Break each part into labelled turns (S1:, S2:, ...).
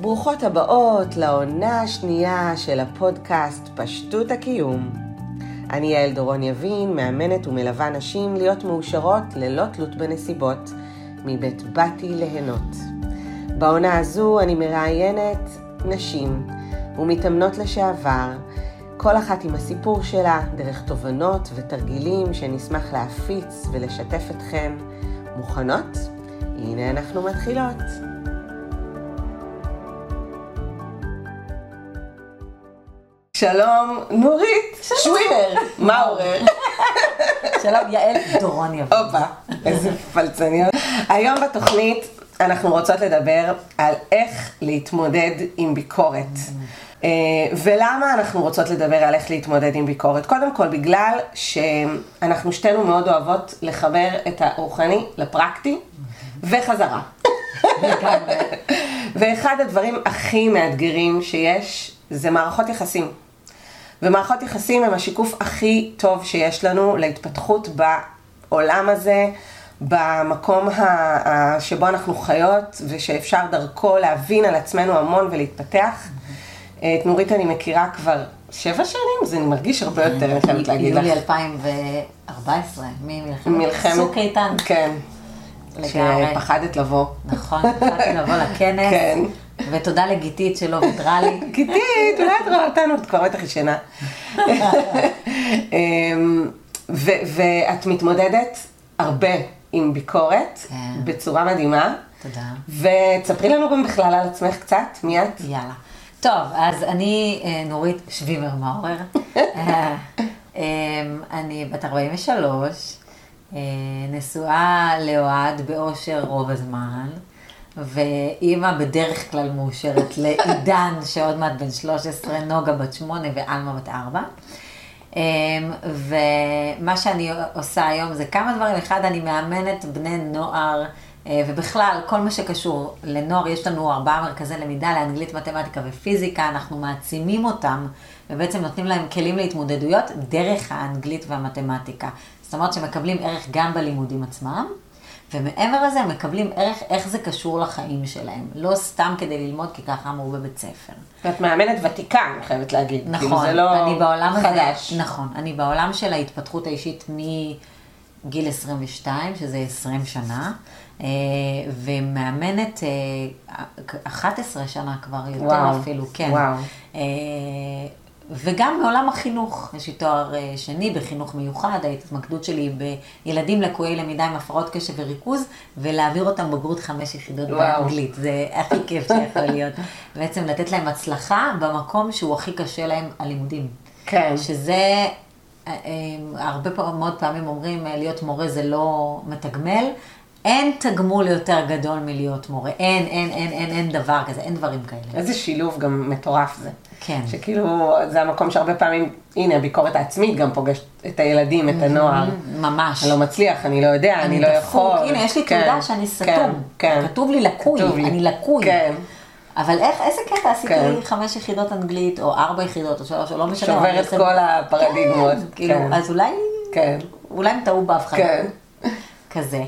S1: ברוכות הבאות לעונה השנייה של הפודקאסט פשטות הקיום. אני יעל דורון יבין, מאמנת ומלווה נשים להיות מאושרות ללא תלות בנסיבות, מבית באתי ליהנות. בעונה הזו אני מראיינת נשים ומתאמנות לשעבר, כל אחת עם הסיפור שלה, דרך תובנות ותרגילים שנשמח להפיץ ולשתף אתכם. מוכנות? הנה אנחנו מתחילות. שלום, נורית שווינר, מה עורר?
S2: שלום, יעל דורון יבין.
S1: הופה, איזה פלצניות. היום בתוכנית אנחנו רוצות לדבר על איך להתמודד עם ביקורת. אה, ולמה אנחנו רוצות לדבר על איך להתמודד עם ביקורת? קודם כל, בגלל שאנחנו שתינו מאוד אוהבות לחבר את הרוחני לפרקטי וחזרה. ואחד הדברים הכי מאתגרים שיש זה מערכות יחסים. ומערכות יחסים הם השיקוף הכי טוב שיש לנו להתפתחות בעולם הזה, במקום ה- שבו אנחנו חיות, ושאפשר דרכו להבין על עצמנו המון ולהתפתח. את נורית אני מכירה כבר שבע שנים, זה מרגיש הרבה יותר, אני חייבת להגיד לך.
S2: יולי 2014, ממלחמת
S1: מלחמת...
S2: צוק איתן.
S1: כן.
S2: לגמרי.
S1: שפחדת לבוא.
S2: נכון, התחלתי לבוא לכנס.
S1: כן.
S2: ותודה לגיתית שלא ויתרה לי.
S1: גיתית, אולי את רואה אותנו, את כבר בטח ישנה. אמ, ואת מתמודדת הרבה עם ביקורת,
S2: כן.
S1: בצורה מדהימה.
S2: תודה.
S1: ותספרי לנו גם בכלל על עצמך קצת, מי את?
S2: יאללה. טוב, אז אני אה, נורית שווימר מאורר. אה, אה, אני בת 43, אה, נשואה לאוהד באושר רוב הזמן, ואימא בדרך כלל מאושרת לעידן שעוד מעט בן 13, נוגה בת 8 ועלמה בת 4. אמ, ומה שאני עושה היום זה כמה דברים. אחד, אני מאמנת בני נוער, אה, ובכלל, כל מה שקשור לנוער, יש לנו ארבעה מרכזי למידה לאנגלית, מתמטיקה ופיזיקה, אנחנו מעצימים אותם, ובעצם נותנים להם כלים להתמודדויות דרך האנגלית והמתמטיקה. זאת אומרת שמקבלים ערך גם בלימודים עצמם. ומעבר לזה הם מקבלים ערך איך זה קשור לחיים שלהם, לא סתם כדי ללמוד כי ככה אמרו בבית ספר.
S1: ואת מאמנת ותיקה, אני חייבת להגיד. כאילו,
S2: נכון,
S1: זה לא
S2: אני בעולם
S1: חדש.
S2: הזה, נכון, אני בעולם של ההתפתחות האישית מגיל 22, שזה 20 שנה, אה, ומאמנת אה, 11 שנה כבר, יותר
S1: וואו,
S2: אפילו, כן.
S1: וואו.
S2: וגם מעולם החינוך, יש לי תואר אה, שני בחינוך מיוחד, ההתמקדות שלי היא בילדים לקויי למידה עם הפרעות קשב וריכוז, ולהעביר אותם בגרות חמש יחידות
S1: וואו.
S2: באנגלית, זה הכי כיף שיכול להיות. בעצם לתת להם הצלחה במקום שהוא הכי קשה להם, הלימודים.
S1: כן.
S2: שזה, אה, אה, הרבה מאוד פעמים אומרים, להיות מורה זה לא מתגמל. אין תגמול יותר גדול מלהיות מורה, אין, אין, אין, אין, אין דבר כזה, אין דברים כאלה.
S1: איזה שילוב גם מטורף זה.
S2: כן.
S1: שכאילו, זה המקום שהרבה פעמים, הנה, הביקורת העצמית גם פוגשת את הילדים, את הנוער.
S2: ממש.
S1: אני לא מצליח, אני לא יודע, אני, לא
S2: דפוק.
S1: יכול.
S2: הנה, יש לי
S1: כן,
S2: תעודה שאני סתום.
S1: כן, כן.
S2: כתוב לי לקוי,
S1: כתוב לי.
S2: אני לקוי.
S1: כן.
S2: אבל איך, איזה קטע עשיתי
S1: כן.
S2: חמש יחידות אנגלית, או ארבע יחידות, או שלוש, או לא משנה.
S1: שובר
S2: אני
S1: את כל הפרדיגמות.
S2: כן, כאילו,
S1: כן.
S2: אז אולי,
S1: כן.
S2: אולי הם טעו בהבחנה.
S1: כן.
S2: כזה.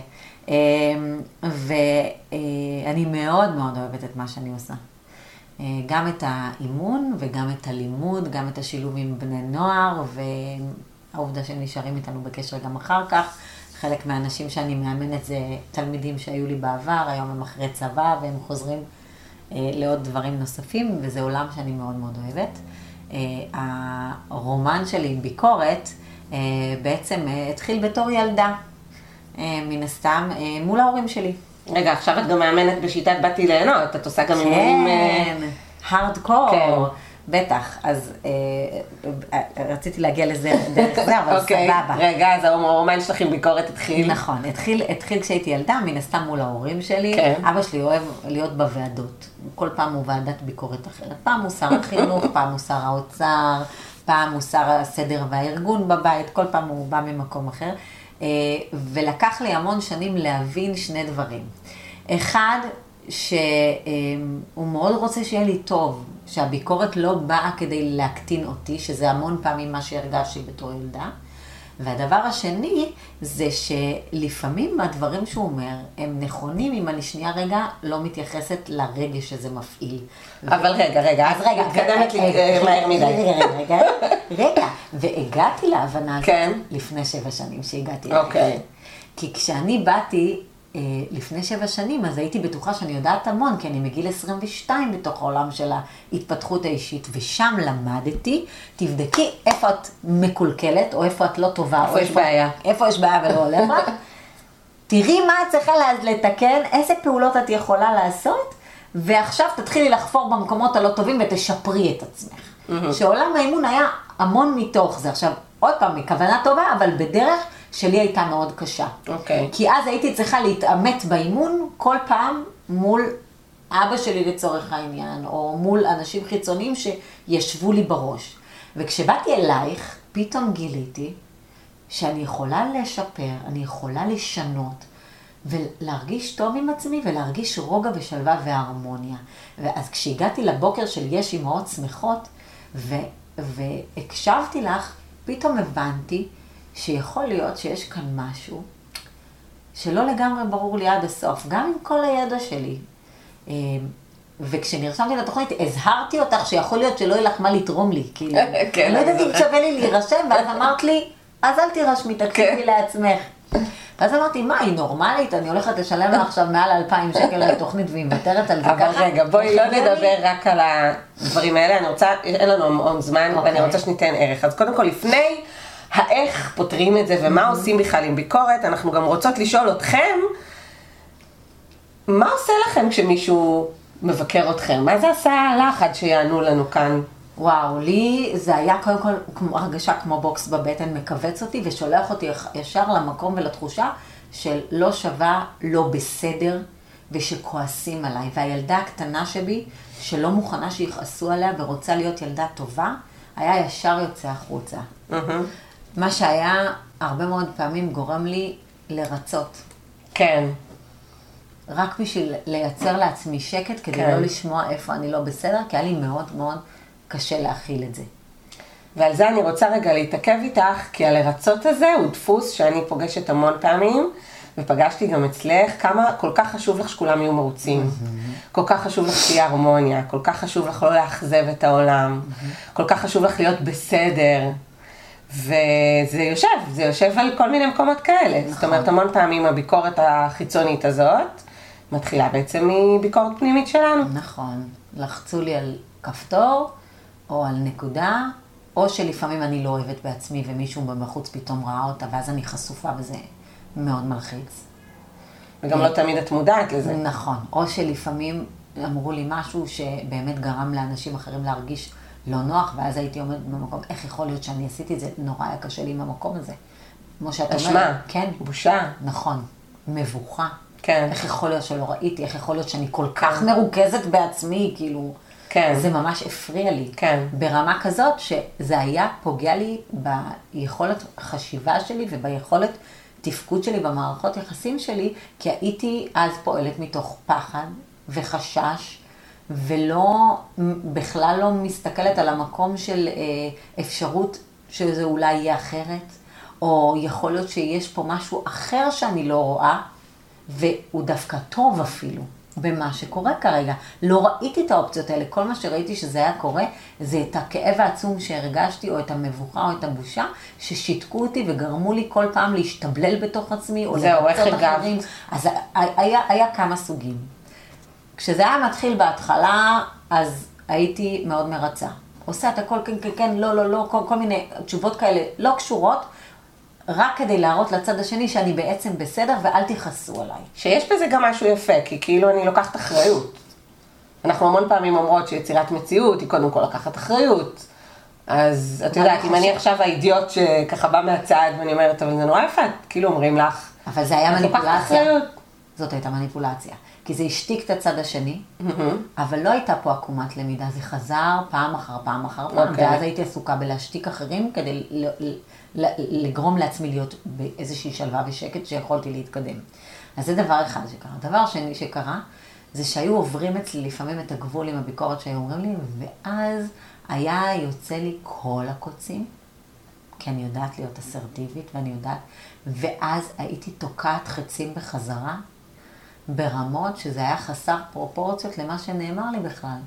S2: אמ, ואני מאוד מאוד אוהבת את מה שאני עושה. אה, גם את האימון וגם את הלימוד, גם את השילוב עם בני נוער, והעובדה שהם נשארים איתנו בקשר גם אחר כך. חלק מהאנשים שאני מאמנת זה תלמידים שהיו לי בעבר, היום הם אחרי צבא והם חוזרים אה, לעוד דברים נוספים, וזה עולם שאני מאוד מאוד אוהבת. אה, הרומן שלי עם ביקורת בעצם התחיל בתור ילדה, מן הסתם, אה, מול ההורים שלי.
S1: רגע, עכשיו את גם מאמנת בשיטת באתי ליהנות, את עושה גם אימונים... אה,
S2: כן, הארדקור.
S1: כן.
S2: בטח, אז אה, אה, רציתי להגיע לזה דרך זה, אבל
S1: אוקיי,
S2: סבבה.
S1: רגע, אז הרומן שלך עם ביקורת התחיל.
S2: נכון, התחיל, התחיל כשהייתי ילדה, מן הסתם מול ההורים שלי.
S1: כן.
S2: אבא שלי אוהב להיות בוועדות. כל פעם הוא ועדת ביקורת אחרת. פעם הוא שר החינוך, פעם הוא שר האוצר, פעם הוא שר הסדר והארגון בבית, כל פעם הוא בא ממקום אחר. אה, ולקח לי המון שנים להבין שני דברים. אחד, שהוא מאוד רוצה שיהיה לי טוב, שהביקורת לא באה כדי להקטין אותי, שזה המון פעמים מה שהרגשתי בתור ילדה. והדבר השני, זה שלפעמים הדברים שהוא אומר, הם נכונים אם אני שנייה רגע לא מתייחסת לרגש שזה מפעיל.
S1: אבל רגע, רגע,
S2: אז רגע,
S1: מתקדמת לי אה, מהר מדי.
S2: רגע, רגע, רגע, והגעתי להבנה הזאת
S1: כן.
S2: לפני שבע שנים שהגעתי.
S1: אוקיי.
S2: לרגע. כי כשאני באתי לפני שבע שנים, אז הייתי בטוחה שאני יודעת המון, כי אני מגיל 22 בתוך העולם של ההתפתחות האישית, ושם למדתי, תבדקי איפה את מקולקלת, או איפה את לא טובה.
S1: איפה
S2: או
S1: יש בעיה.
S2: איפה יש בעיה ולא הולך לך. תראי מה את צריכה לתקן, איזה פעולות את יכולה לעשות, ועכשיו תתחילי לחפור במקומות הלא טובים ותשפרי את עצמך. שעולם האימון היה המון מתוך זה. עכשיו, עוד פעם, מכוונה טובה, אבל בדרך שלי הייתה מאוד קשה.
S1: אוקיי.
S2: כי אז הייתי צריכה להתעמת באימון כל פעם מול אבא שלי לצורך העניין, או מול אנשים חיצוניים שישבו לי בראש. וכשבאתי אלייך, פתאום גיליתי שאני יכולה לשפר, אני יכולה לשנות, ולהרגיש טוב עם עצמי, ולהרגיש רוגע ושלווה והרמוניה. ואז כשהגעתי לבוקר של יש אמהות שמחות, ו- והקשבתי לך, פתאום הבנתי שיכול להיות שיש כאן משהו שלא לגמרי ברור לי עד הסוף, גם עם כל הידע שלי. אה, וכשנרשמתי לתוכנית, הזהרתי אותך שיכול להיות שלא יהיה לך מה לתרום לי. כאילו,
S1: כן,
S2: אני לא יודעת אם. שווה לי להירשם, ואז אמרת לי, אז אל תירשמי, תקשיבי
S1: כן.
S2: לעצמך. ואז אמרתי, מה, היא נורמלית? אני הולכת לשלם לה עכשיו מעל 2,000 שקל לתוכנית והיא מוותרת על זה ככה?
S1: אבל רגע, בואי לא? נדבר רק על הדברים האלה, אני רוצה, אין לנו המון זמן, ואני
S2: אוקיי.
S1: רוצה שניתן ערך. אז קודם כל, לפני האיך פותרים את זה ומה עושים בכלל עם ביקורת, אנחנו גם רוצות לשאול אתכם, מה עושה לכם כשמישהו מבקר אתכם? מה זה עשה לך עד שיענו לנו כאן?
S2: וואו, לי זה היה קודם כל כמו הרגשה כמו בוקס בבטן, מכווץ אותי ושולח אותי ישר למקום ולתחושה של לא שווה, לא בסדר, ושכועסים עליי. והילדה הקטנה שבי, שלא מוכנה שיכעסו עליה ורוצה להיות ילדה טובה, היה ישר יוצא החוצה. מה שהיה הרבה מאוד פעמים גורם לי לרצות.
S1: כן.
S2: רק בשביל לייצר לעצמי שקט, כדי
S1: כן.
S2: לא לשמוע איפה אני לא בסדר, כי היה לי מאוד מאוד קשה להכיל את זה.
S1: ועל זה אני רוצה רגע להתעכב איתך, כי הלרצות הזה הוא דפוס שאני פוגשת המון פעמים, ופגשתי גם אצלך, כמה כל כך חשוב לך שכולם יהיו מרוצים. כל כך חשוב לך שתהיה הרמוניה, כל כך חשוב לך לא לאכזב את העולם, כל כך חשוב לך להיות בסדר. וזה יושב, זה יושב על כל מיני מקומות כאלה. זאת אומרת, המון פעמים הביקורת החיצונית הזאת מתחילה בעצם מביקורת פנימית שלנו.
S2: נכון. לחצו לי על כפתור, או על נקודה, או שלפעמים אני לא אוהבת בעצמי ומישהו בחוץ פתאום ראה אותה, ואז אני חשופה וזה מאוד מלחיץ.
S1: וגם לא תמיד את מודעת לזה.
S2: נכון. או שלפעמים אמרו לי משהו שבאמת גרם לאנשים אחרים להרגיש לא נוח, ואז הייתי עומדת במקום, איך יכול להיות שאני עשיתי את זה? נורא היה קשה לי עם המקום הזה. כמו שאת אומרת.
S1: אשמה.
S2: כן.
S1: בושה.
S2: נכון. מבוכה.
S1: כן.
S2: איך יכול להיות שלא ראיתי? איך יכול להיות שאני כל כך מרוכזת בעצמי? כאילו...
S1: כן.
S2: זה ממש הפריע לי.
S1: כן.
S2: ברמה כזאת שזה היה פוגע לי ביכולת חשיבה שלי וביכולת תפקוד שלי במערכות יחסים שלי, כי הייתי אז פועלת מתוך פחד וחשש, ולא, בכלל לא מסתכלת על המקום של אה, אפשרות שזה אולי יהיה אחרת, או יכול להיות שיש פה משהו אחר שאני לא רואה, והוא דווקא טוב אפילו. במה שקורה כרגע. לא ראיתי את האופציות האלה, כל מה שראיתי שזה היה קורה, זה את הכאב העצום שהרגשתי, או את המבוכה, או את הבושה, ששיתקו אותי וגרמו לי כל פעם להשתבלל בתוך עצמי, או
S1: זהו, איך הגבת?
S2: אחרים. אז היה, היה כמה סוגים. כשזה היה מתחיל בהתחלה, אז הייתי מאוד מרצה. עושה את הכל כן, כן, כן, לא, לא, לא, כל, כל מיני תשובות כאלה לא קשורות, רק כדי להראות לצד השני שאני בעצם בסדר ואל תכעסו עליי.
S1: שיש בזה גם משהו יפה, כי כאילו אני לוקחת אחריות. אנחנו המון פעמים אומרות שיצירת מציאות היא קודם כל לקחת אחריות. אז את יודעת,
S2: אני
S1: אם אני? עכשיו האידיוט שככה בא מהצד ואני אומרת, אבל זה נורא יפה, כאילו אומרים לך,
S2: אבל זה היה מניפולציה. זאת הייתה מניפולציה. כי זה השתיק את הצד השני, אבל לא הייתה פה עקומת למידה, זה חזר פעם אחר פעם אחר פעם,
S1: אוקיי.
S2: ואז הייתי עסוקה בלהשתיק אחרים כדי לגרום לעצמי להיות באיזושהי שלווה ושקט שיכולתי להתקדם. אז זה דבר אחד שקרה. דבר שני שקרה, זה שהיו עוברים אצלי לפעמים את הגבול עם הביקורת שהיו אומרים לי, ואז היה יוצא לי כל הקוצים. כי אני יודעת להיות אסרטיבית, ואני יודעת, ואז הייתי תוקעת חצים בחזרה, ברמות שזה היה חסר פרופורציות למה שנאמר לי בכלל.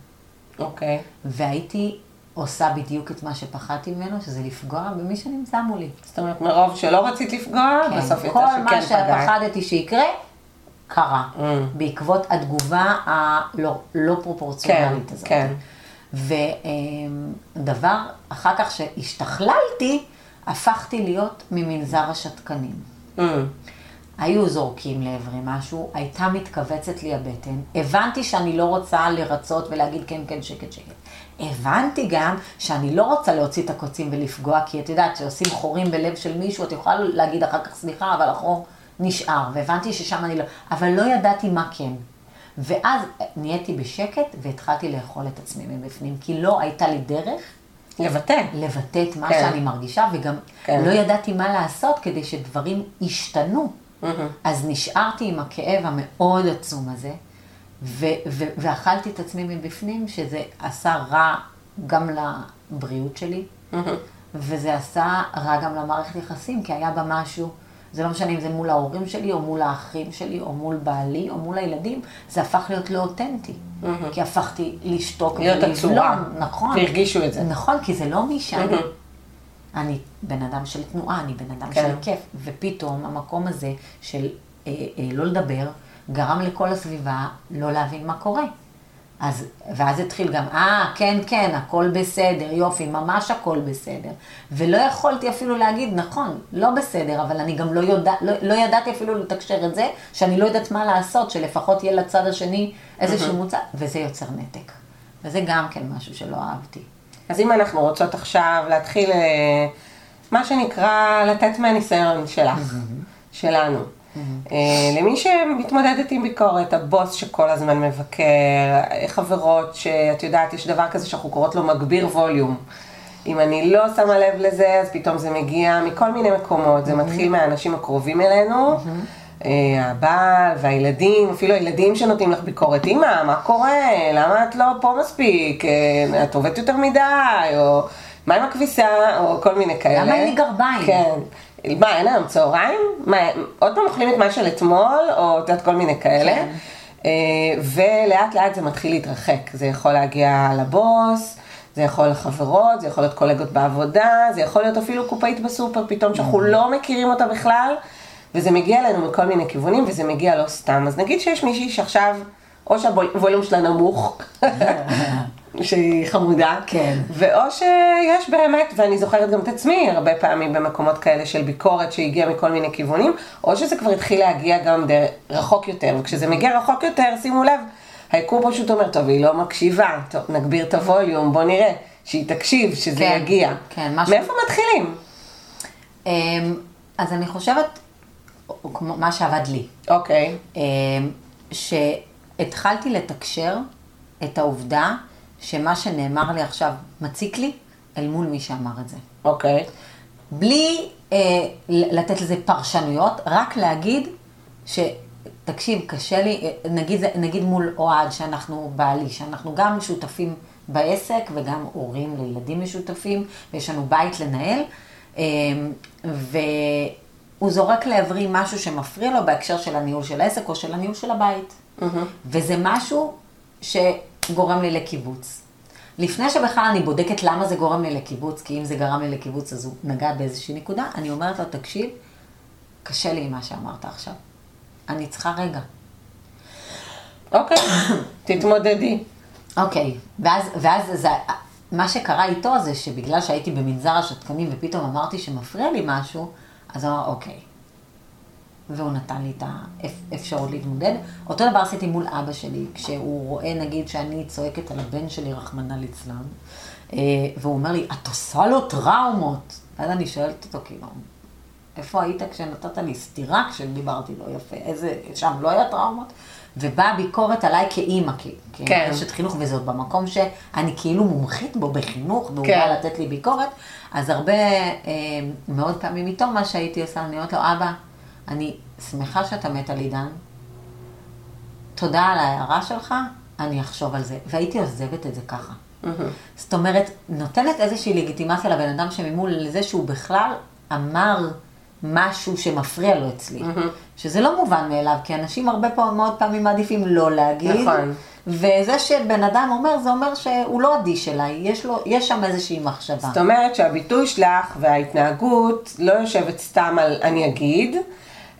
S1: אוקיי.
S2: והייתי עושה בדיוק את מה שפחדתי ממנו, שזה לפגוע במי שנמצא מולי.
S1: זאת אומרת, מרוב שלא רצית לפגוע,
S2: כן,
S1: בסוף יצא
S2: כל
S1: שכן
S2: מה
S1: פגעת.
S2: שפחדתי שיקרה, קרה.
S1: Mm.
S2: בעקבות התגובה הלא לא פרופורציונלית
S1: כן,
S2: הזאת.
S1: כן.
S2: ודבר, אחר כך שהשתכללתי, הפכתי להיות ממנזר השתקנים.
S1: Mm.
S2: היו זורקים לעברי משהו, הייתה מתכווצת לי הבטן, הבנתי שאני לא רוצה לרצות ולהגיד כן, כן, שקט, שקט. הבנתי גם שאני לא רוצה להוציא את הקוצים ולפגוע, כי את יודעת, כשעושים חורים בלב של מישהו, את יכולה להגיד אחר כך סליחה, אבל החור נשאר, והבנתי ששם אני לא, אבל לא ידעתי מה כן. ואז נהייתי בשקט והתחלתי לאכול את עצמי מבפנים, כי לא הייתה לי דרך
S1: לבטא.
S2: לבטא את מה
S1: כן.
S2: שאני מרגישה, וגם
S1: כן.
S2: לא ידעתי מה לעשות כדי שדברים ישתנו. אז נשארתי עם הכאב המאוד עצום הזה, ו- ו- ואכלתי את עצמי מבפנים, שזה עשה רע גם לבריאות שלי, וזה עשה רע גם למערכת יחסים, כי היה בה משהו, זה לא משנה אם זה מול ההורים שלי, או מול האחים שלי, או מול בעלי, או מול הילדים, זה הפך להיות לא אותנטי. כי הפכתי לשתוק
S1: להיות עצורה.
S2: נכון.
S1: והרגישו את זה.
S2: נכון, כי זה לא מי שאני. אני בן אדם של תנועה, אני בן אדם
S1: כן.
S2: של כיף, ופתאום המקום הזה של אה, אה, לא לדבר, גרם לכל הסביבה לא להבין מה קורה. אז, ואז התחיל גם, אה, כן, כן, הכל בסדר, יופי, ממש הכל בסדר. ולא יכולתי אפילו להגיד, נכון, לא בסדר, אבל אני גם לא, יודע, לא, לא ידעתי אפילו לתקשר את זה, שאני לא יודעת מה לעשות, שלפחות יהיה לצד השני איזשהו מוצא, וזה יוצר נתק. וזה גם כן משהו שלא אהבתי.
S1: אז אם אנחנו רוצות עכשיו להתחיל, אה, מה שנקרא, לתת מהניסיון שלך, שלנו. אה, למי שמתמודדת עם ביקורת, הבוס שכל הזמן מבקר, אה, חברות שאת יודעת, יש דבר כזה שאנחנו קוראות לו מגביר ווליום. אם אני לא שמה לב לזה, אז פתאום זה מגיע מכל מיני מקומות, זה מתחיל מהאנשים הקרובים אלינו. אה, הבעל והילדים, אפילו הילדים שנותנים לך ביקורת, אמא, מה קורה? למה את לא פה מספיק? אה, את עובדת יותר מדי? או מה עם הכביסה? או כל מיני כאלה.
S2: למה אין לי גרביים?
S1: כן. מה, אין היום צהריים? מה, עוד פעם אוכלים את מה של אתמול? או את יודעת, כל מיני כאלה.
S2: כן.
S1: אה, ולאט לאט זה מתחיל להתרחק. זה יכול להגיע לבוס, זה יכול לחברות, זה יכול להיות קולגות בעבודה, זה יכול להיות אפילו קופאית בסופר פתאום שאנחנו לא מכירים אותה בכלל, וזה מגיע אלינו מכל מיני כיוונים, וזה מגיע לא סתם. אז נגיד שיש מישהי שעכשיו, או שהווליום שלה נמוך, שהיא חמודה,
S2: כן.
S1: ואו שיש באמת, ואני זוכרת גם את עצמי הרבה פעמים במקומות כאלה של ביקורת שהגיעה מכל מיני כיוונים, או שזה כבר התחיל להגיע גם דר... רחוק יותר, וכשזה מגיע רחוק יותר, שימו לב, היקום פשוט אומר, טוב, היא לא מקשיבה, טוב, נגביר את הווליום, בוא נראה, שהיא תקשיב, שזה
S2: כן,
S1: יגיע.
S2: כן, משהו-
S1: מאיפה מתחילים?
S2: אמ, אז אני חושבת, או כמו מה שעבד לי,
S1: אוקיי,
S2: אמ, שהתחלתי לתקשר את העובדה שמה שנאמר לי עכשיו מציק לי אל מול מי שאמר את זה.
S1: אוקיי,
S2: בלי אה, לתת לזה פרשנויות, רק להגיד שתקשיב, קשה לי, אה, נגיד, נגיד מול אוהד, שאנחנו בעלי, שאנחנו גם שותפים בעסק וגם הורים לילדים משותפים, ויש לנו בית לנהל, אה, והוא זורק לעברי משהו שמפריע לו בהקשר של הניהול של העסק או של הניהול של הבית. וזה משהו שגורם לי לקיבוץ. לפני שבכלל אני בודקת למה זה גורם לי לקיבוץ, כי אם זה גרם לי לקיבוץ אז הוא נגע באיזושהי נקודה, אני אומרת לו, תקשיב, קשה לי עם מה שאמרת עכשיו. אני צריכה רגע.
S1: אוקיי, תתמודדי.
S2: אוקיי, ואז, ואז זה, מה שקרה איתו זה שבגלל שהייתי במנזר השתקנים ופתאום אמרתי שמפריע לי משהו, אז הוא אמר, אוקיי. והוא נתן לי את האפשרות להתמודד. אותו דבר עשיתי מול אבא שלי, כשהוא רואה נגיד שאני צועקת על הבן שלי, רחמנא ליצלן, אה, והוא אומר לי, את עושה לו טראומות. ואז אני שואלת אותו, כאילו, איפה היית כשנתת לי סטירה כשדיברתי לא יפה? איזה, שם לא היה טראומות? ובאה ביקורת עליי כאימא, כ-
S1: כן.
S2: כאשת חינוך, וזאת במקום שאני כאילו מומחית בו בחינוך, והוא
S1: כן.
S2: בא לתת לי ביקורת, אז הרבה אה, מאוד פעמים איתו, מה שהייתי עושה, אני אומרת לו, אבא, אני שמחה שאתה מת על עידן, תודה על ההערה שלך, אני אחשוב על זה. והייתי עוזבת את זה ככה. זאת אומרת, נותנת איזושהי לגיטימציה לבן אדם שממול לזה שהוא בכלל אמר משהו שמפריע לו אצלי. שזה לא מובן מאליו, כי אנשים הרבה פעמים, מאוד פעמים מעדיפים לא להגיד.
S1: נכון.
S2: וזה שבן אדם אומר, זה אומר שהוא לא אדיש אליי, יש, לו, יש שם איזושהי מחשבה.
S1: זאת אומרת שהביטוי שלך וההתנהגות לא יושבת סתם על אני אגיד,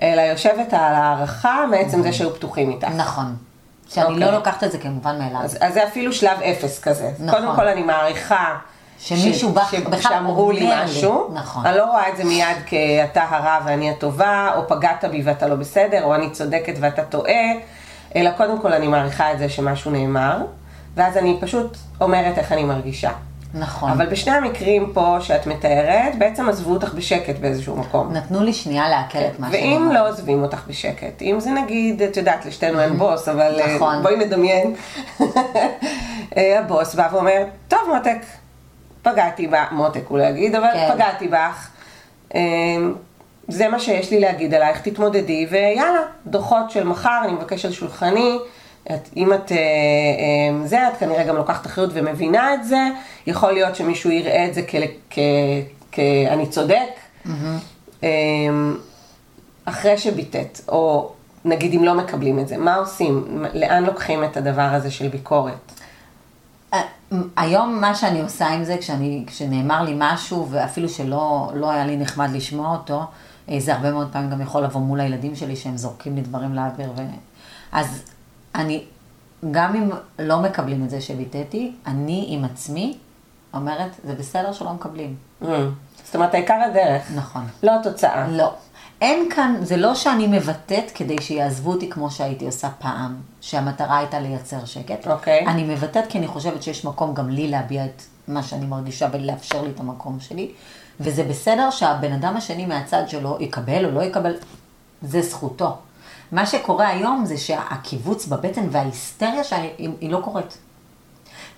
S1: אלא יושבת על הערכה מעצם זה שהיו פתוחים איתך.
S2: נכון. שאני
S1: אוקיי.
S2: לא לוקחת את זה כמובן מאליו.
S1: אז, אז זה אפילו שלב אפס כזה.
S2: נכון.
S1: קודם כל אני מעריכה
S2: שמישהו בא- בכלל
S1: שאמרו לי
S2: אומר לי.
S1: משהו.
S2: נכון.
S1: אני לא רואה את זה מיד כאתה הרע ואני הטובה, או פגעת בי ואתה לא בסדר, או אני צודקת ואתה טועה, אלא קודם כל אני מעריכה את זה שמשהו נאמר, ואז אני פשוט אומרת איך אני מרגישה.
S2: נכון.
S1: אבל בשני המקרים פה שאת מתארת, בעצם עזבו אותך בשקט באיזשהו מקום.
S2: נתנו לי שנייה לעכל את מה שאני
S1: ואם. לא עוזבים אותך בשקט, אם זה נגיד, את יודעת, לשתינו אין בוס, אבל אה,
S2: נכון.
S1: בואי נדמיין, אה, הבוס בא ואומר, טוב מותק, פגעתי בה, מותק הוא יגיד, אבל
S2: כן.
S1: פגעתי בך, אה, זה מה שיש לי להגיד עלייך, תתמודדי, ויאללה, דוחות של מחר, אני מבקש על שולחני. את, אם את אה, אה, זה, את כנראה גם לוקחת אחריות ומבינה את זה, יכול להיות שמישהו יראה את זה כ... כ, כ אני צודק, אה, אחרי שביטאת, או נגיד אם לא מקבלים את זה, מה עושים? לאן לוקחים את הדבר הזה של ביקורת?
S2: היום מה שאני עושה עם זה, כשאני, כשנאמר לי משהו, ואפילו שלא לא היה לי נחמד לשמוע אותו, אה, זה הרבה מאוד פעמים גם יכול לבוא מול הילדים שלי, שהם זורקים לי דברים לאוויר. ו... אז אני, גם אם לא מקבלים את זה שביטאתי, אני עם עצמי אומרת, זה בסדר שלא מקבלים.
S1: Mm. זאת אומרת, העיקר הדרך,
S2: נכון.
S1: לא התוצאה.
S2: לא. אין כאן, זה לא שאני מבטאת כדי שיעזבו אותי כמו שהייתי עושה פעם, שהמטרה הייתה לייצר שקט.
S1: אוקיי.
S2: אני מבטאת כי אני חושבת שיש מקום גם לי להביע את מה שאני מרגישה ולאפשר לי את המקום שלי. וזה בסדר שהבן אדם השני מהצד שלו יקבל או לא יקבל, זה זכותו. מה שקורה היום זה שהקיבוץ בבטן וההיסטריה שלי, היא, היא לא קורית.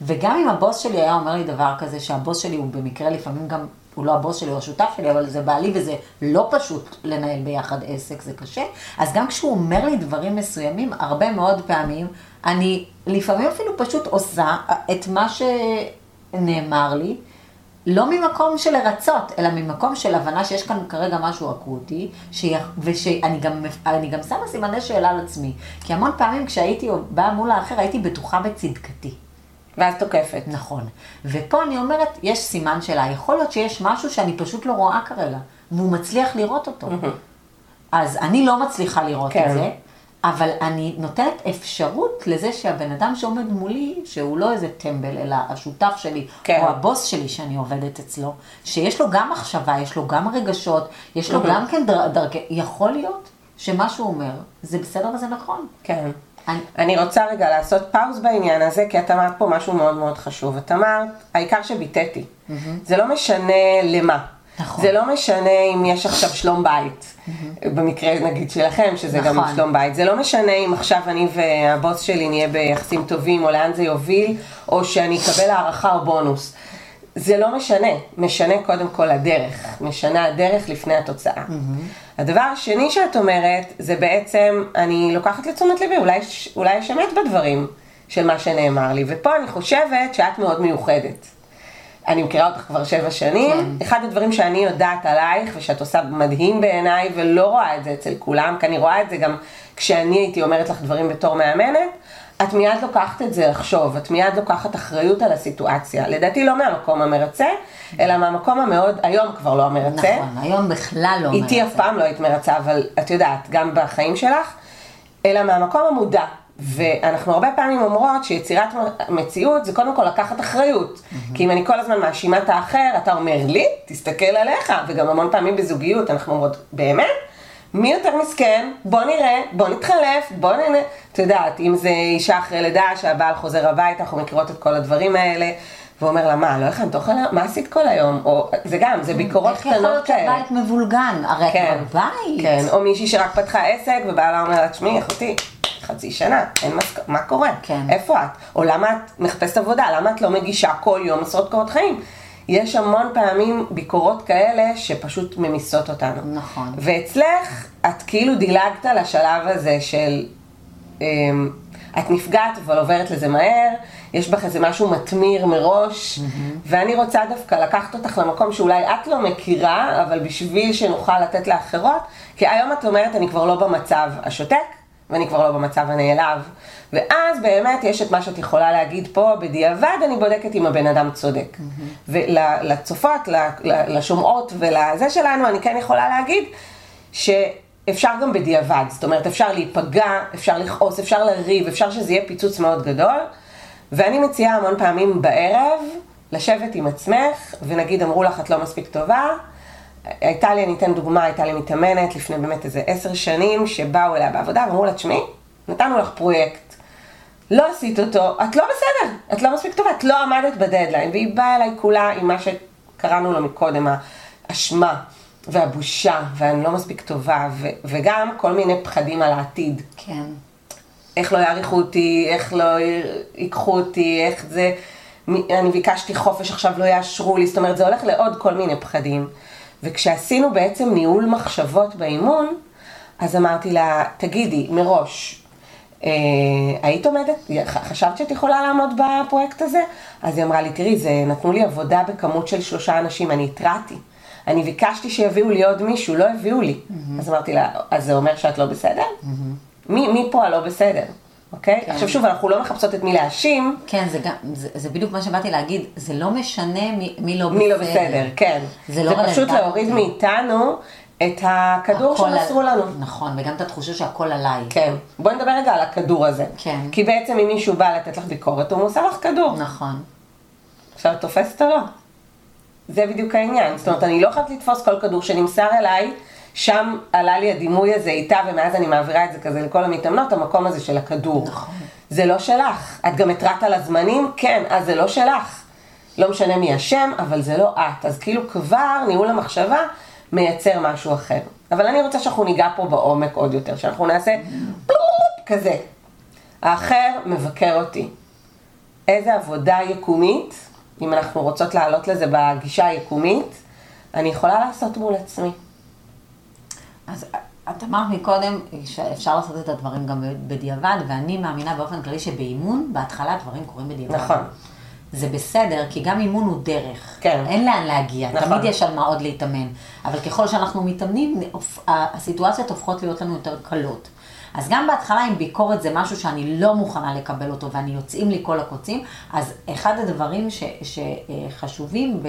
S2: וגם אם הבוס שלי היה אומר לי דבר כזה, שהבוס שלי הוא במקרה לפעמים גם, הוא לא הבוס שלי, הוא השותף שלי, אבל זה בעלי וזה לא פשוט לנהל ביחד עסק, זה קשה. אז גם כשהוא אומר לי דברים מסוימים, הרבה מאוד פעמים, אני לפעמים אפילו פשוט עושה את מה שנאמר לי, לא ממקום של לרצות, אלא ממקום של הבנה שיש כאן כרגע משהו אקוטי, שיח... ושאני גם, גם שמה סימני שאלה על עצמי. כי המון פעמים כשהייתי באה מול האחר, הייתי בטוחה בצדקתי.
S1: ואז תוקפת.
S2: נכון. ופה אני אומרת, יש סימן שאלה. יכול להיות שיש משהו שאני פשוט לא רואה כרגע, והוא מצליח לראות אותו. אז אני לא מצליחה לראות
S1: כן.
S2: את זה, אבל אני נותנת אפשרות לזה שהבן אדם שעומד מולי, שהוא לא איזה טמבל, אלא השותף שלי,
S1: כן.
S2: או הבוס שלי שאני עובדת אצלו, שיש לו גם מחשבה, יש לו גם רגשות, יש לו גם כן דר, דרכי, יכול להיות שמה שהוא אומר, זה בסדר וזה נכון.
S1: כן.
S2: אני-
S1: אני רוצה רגע לעשות פאוז בעניין הזה, כי את אמרת פה משהו מאוד מאוד חשוב. את אמרת, העיקר שביטאתי. זה לא משנה למה.
S2: נכון.
S1: זה לא משנה אם יש עכשיו שלום בית, במקרה נגיד שלכם, שזה גם
S2: נכון.
S1: שלום בית. זה לא משנה אם עכשיו אני והבוס שלי נהיה ביחסים טובים, או לאן זה יוביל, או שאני אקבל הערכה או בונוס. זה לא משנה, משנה קודם כל הדרך, משנה הדרך לפני התוצאה. הדבר השני שאת אומרת, זה בעצם, אני לוקחת לתשומת ליבי, אולי, אולי יש אמת בדברים של מה שנאמר לי, ופה אני חושבת שאת מאוד מיוחדת. אני מכירה אותך כבר שבע שנים,
S2: כן.
S1: אחד הדברים שאני יודעת עלייך, ושאת עושה מדהים בעיניי, ולא רואה את זה אצל כולם, כי אני רואה את זה גם כשאני הייתי אומרת לך דברים בתור מאמנת, את מיד לוקחת את זה לחשוב, את מיד לוקחת אחריות על הסיטואציה. לדעתי לא מהמקום המרצה, אלא מהמקום המאוד, היום כבר לא המרצה.
S2: נכון, היום בכלל לא אומר
S1: איתי אף. פעם לא היית מרצה, אבל את יודעת, גם בחיים שלך, אלא מהמקום המודע. ואנחנו הרבה פעמים אומרות שיצירת מציאות זה קודם כל לקחת אחריות. כי אם אני כל הזמן מאשימה את האחר, אתה אומר לי, תסתכל עליך, וגם המון פעמים בזוגיות אנחנו אומרות, באמת? מי יותר מסכן? בוא נראה, בוא נתחלף, בוא נהנה. את יודעת, אם זה אישה אחרי לידה שהבעל חוזר הביתה, אנחנו מכירות את כל הדברים האלה. ואומר לה, מה, לא הכנת אוכל? מה עשית כל היום? או, זה גם, זה ביקורות
S2: איך יכול
S1: קטנות
S2: להיות
S1: כאלה.
S2: שהבית מבולגן? הרי
S1: כן,
S2: את בבית.
S1: כן, או מישהי שרק פתחה עסק ובעלה אומר לה, תשמעי, אחותי, חצי שנה, אין מסק... מה קורה?
S2: כן.
S1: איפה את? או למה את מחפשת עבודה? למה את לא מגישה כל יום עשרות קורות חיים? יש המון פעמים ביקורות כאלה שפשוט ממיסות אותנו.
S2: נכון.
S1: ואצלך, את כאילו דילגת לשלב הזה של... אמ, את נפגעת אבל עוברת לזה מהר, יש בך איזה משהו מתמיר מראש, ואני רוצה דווקא לקחת אותך למקום שאולי את לא מכירה, אבל בשביל שנוכל לתת לאחרות, כי היום את אומרת, אני כבר לא במצב השותק, ואני כבר לא במצב הנעלב. ואז באמת יש את מה שאת יכולה להגיד פה, בדיעבד אני בודקת אם הבן אדם צודק. ולצופות, ל- ל- לשומעות ולזה שלנו, אני כן יכולה להגיד שאפשר גם בדיעבד. זאת אומרת, אפשר להיפגע, אפשר לכעוס, אפשר לריב, אפשר שזה יהיה פיצוץ מאוד גדול. ואני מציעה המון פעמים בערב, לשבת עם עצמך, ונגיד אמרו לך את לא מספיק טובה. הייתה לי, אני אתן דוגמה, הייתה לי מתאמנת לפני באמת איזה עשר שנים, שבאו אליה בעבודה ואמרו לה, תשמעי, נתנו לך פרויקט, לא עשית אותו, את לא בסדר, את לא מספיק טובה, את לא עמדת בדדליין, והיא באה אליי כולה עם מה שקראנו לו מקודם, האשמה והבושה, ואני לא מספיק טובה, ו- וגם כל מיני פחדים על העתיד.
S2: כן.
S1: איך לא יעריכו אותי, איך לא ייקחו אותי, איך זה, אני ביקשתי חופש, עכשיו לא יאשרו לי, זאת אומרת, זה הולך לעוד כל מיני פחדים. וכשעשינו בעצם ניהול מחשבות באימון, אז אמרתי לה, תגידי, מראש, אה, היית עומדת, חשבת שאת יכולה לעמוד בפרויקט הזה? אז היא אמרה לי, תראי, זה נתנו לי עבודה בכמות של שלושה אנשים, אני התרעתי. אני ביקשתי שיביאו לי עוד מישהו, לא הביאו לי. אז אמרתי לה, אז זה אומר שאת לא בסדר? מי, מי פה הלא בסדר, אוקיי?
S2: כן.
S1: עכשיו שוב, אנחנו לא מחפשות את מי להאשים,
S2: כן, זה גם, זה, זה בדיוק מה שבאתי להגיד, זה לא משנה מי, מי לא
S1: מי לא בסדר, כן.
S2: זה לא
S1: זה פשוט. להוריד מאיתנו את הכדור שמסרו
S2: על-
S1: לנו.
S2: נכון, וגם את התחושה שהכל עליי.
S1: כן. בואי נדבר רגע על הכדור הזה.
S2: כן.
S1: כי בעצם אם מישהו בא לתת לך ביקורת, הוא מוסר לך כדור.
S2: נכון.
S1: עכשיו את תופסת או לא? זה בדיוק העניין. זאת אומרת, אני לא חייבת לתפוס כל כדור שנמסר אליי, שם עלה לי הדימוי הזה איתה, ומאז אני מעבירה את זה כזה לכל המתאמנות, המקום הזה של הכדור.
S2: נכון.
S1: זה לא שלך. את גם התרעת על הזמנים? כן, אז זה לא שלך. לא משנה מי אשם, אבל זה לא את. אז כאילו כבר ניהול המחשבה מייצר משהו אחר. אבל אני רוצה שאנחנו ניגע פה בעומק עוד יותר, שאנחנו נעשה כזה. האחר מבקר אותי. איזה עבודה יקומית, אם אנחנו רוצות לעלות לזה בגישה היקומית, אני יכולה לעשות מול עצמי.
S2: אז את אמרת מקודם שאפשר לעשות את הדברים גם בדיעבד, ואני מאמינה באופן כללי שבאימון, בהתחלה דברים קורים בדיעבד.
S1: נכון.
S2: זה בסדר, כי גם אימון הוא דרך.
S1: כן.
S2: אין לאן להגיע,
S1: נכון.
S2: תמיד יש על מה עוד להתאמן. אבל ככל שאנחנו מתאמנים, הסיטואציות הופכות להיות לנו יותר קלות. אז גם בהתחלה, אם ביקורת זה משהו שאני לא מוכנה לקבל אותו, ואני יוצאים לי כל הקוצים, אז אחד הדברים ש, שחשובים,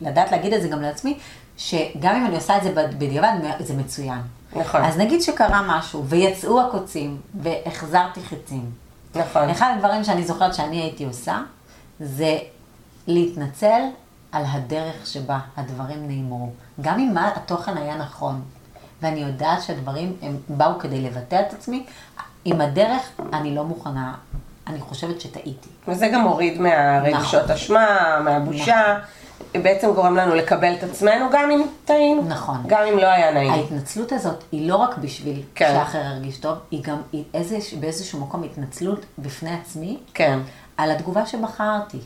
S2: ולדעת להגיד את זה גם לעצמי, שגם אם אני עושה את זה בדיעבד, זה מצוין.
S1: נכון.
S2: אז נגיד שקרה משהו, ויצאו הקוצים, והחזרתי חיצים.
S1: נכון.
S2: אחד הדברים שאני זוכרת שאני הייתי עושה, זה להתנצל על הדרך שבה הדברים נאמרו. גם אם מה- התוכן היה נכון, ואני יודעת שהדברים הם באו כדי לבטא את עצמי, עם הדרך אני לא מוכנה, אני חושבת שטעיתי.
S1: וזה גם מוריד מהרגשות
S2: נכון.
S1: אשמה, מהבושה, בעצם גורם לנו לקבל את עצמנו גם אם טעינו.
S2: נכון.
S1: גם אם לא היה נעים.
S2: ההתנצלות הזאת היא לא רק בשביל
S1: כן.
S2: שהאחר ירגיש טוב, היא גם היא איזה, באיזשהו מקום התנצלות בפני עצמי
S1: כן,
S2: על התגובה שבחרתי.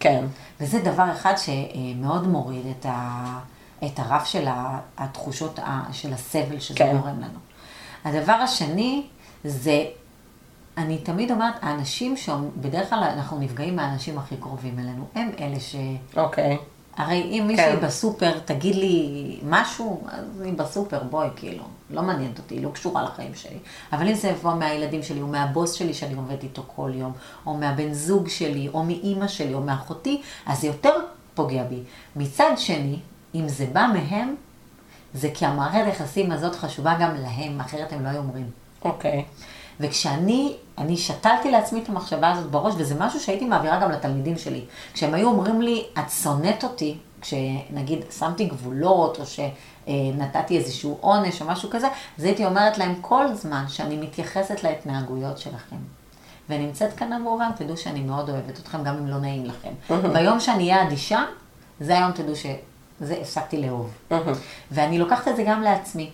S1: כן.
S2: וזה דבר אחד שמאוד מוריד את, ה, את הרף של התחושות ה- של הסבל שזה
S1: כן.
S2: גורם לנו. הדבר השני זה, אני תמיד אומרת, האנשים שבדרך כלל אנחנו נפגעים מהאנשים הכי קרובים אלינו, הם אלה ש...
S1: אוקיי.
S2: הרי אם מישהי
S1: כן.
S2: בסופר תגיד לי משהו, אז היא בסופר, בואי, כאילו, לא מעניינת אותי, היא לא קשורה לחיים שלי. אבל אם זה יבוא מהילדים שלי, או מהבוס שלי שאני עובדת איתו כל יום, או מהבן זוג שלי, או מאימא שלי, או מאחותי, אז זה יותר פוגע בי. מצד שני, אם זה בא מהם, זה כי המערכת היחסים הזאת חשובה גם להם, אחרת הם לא היו אומרים.
S1: אוקיי.
S2: וכשאני, אני שתלתי לעצמי את המחשבה הזאת בראש, וזה משהו שהייתי מעבירה גם לתלמידים שלי. כשהם היו אומרים לי, את שונאת אותי, כשנגיד שמתי גבולות, או שנתתי איזשהו עונש או משהו כזה, אז הייתי אומרת להם כל זמן שאני מתייחסת להתנהגויות שלכם. ונמצאת כאן עבורם, תדעו שאני מאוד אוהבת אתכם, גם אם לא נעים לכם. ביום שאני אהיה אדישה, זה היום תדעו שזה הפסקתי לאהוב. ואני לוקחת את זה גם לעצמי.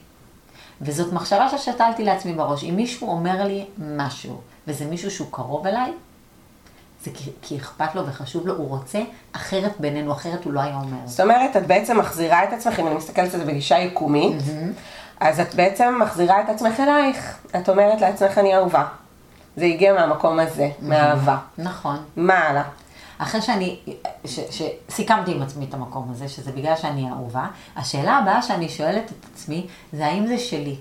S2: וזאת מחשבה ששתלתי לעצמי בראש. אם מישהו אומר לי משהו, וזה מישהו שהוא קרוב אליי, זה כי, כי אכפת לו וחשוב לו, הוא רוצה אחרת בינינו, אחרת הוא לא היה אומר.
S1: זאת אומרת, את בעצם מחזירה את עצמך, אם אני מסתכלת על זה בגישה יקומית, אז את בעצם מחזירה את עצמך אלייך. את אומרת לעצמך, אני אהובה. זה הגיע מהמקום הזה, מהאהבה.
S2: נכון.
S1: מה הלאה?
S2: אחרי שאני, ש, שסיכמתי עם עצמי את המקום הזה, שזה בגלל שאני אהובה, השאלה הבאה שאני שואלת את עצמי, זה האם זה שלי.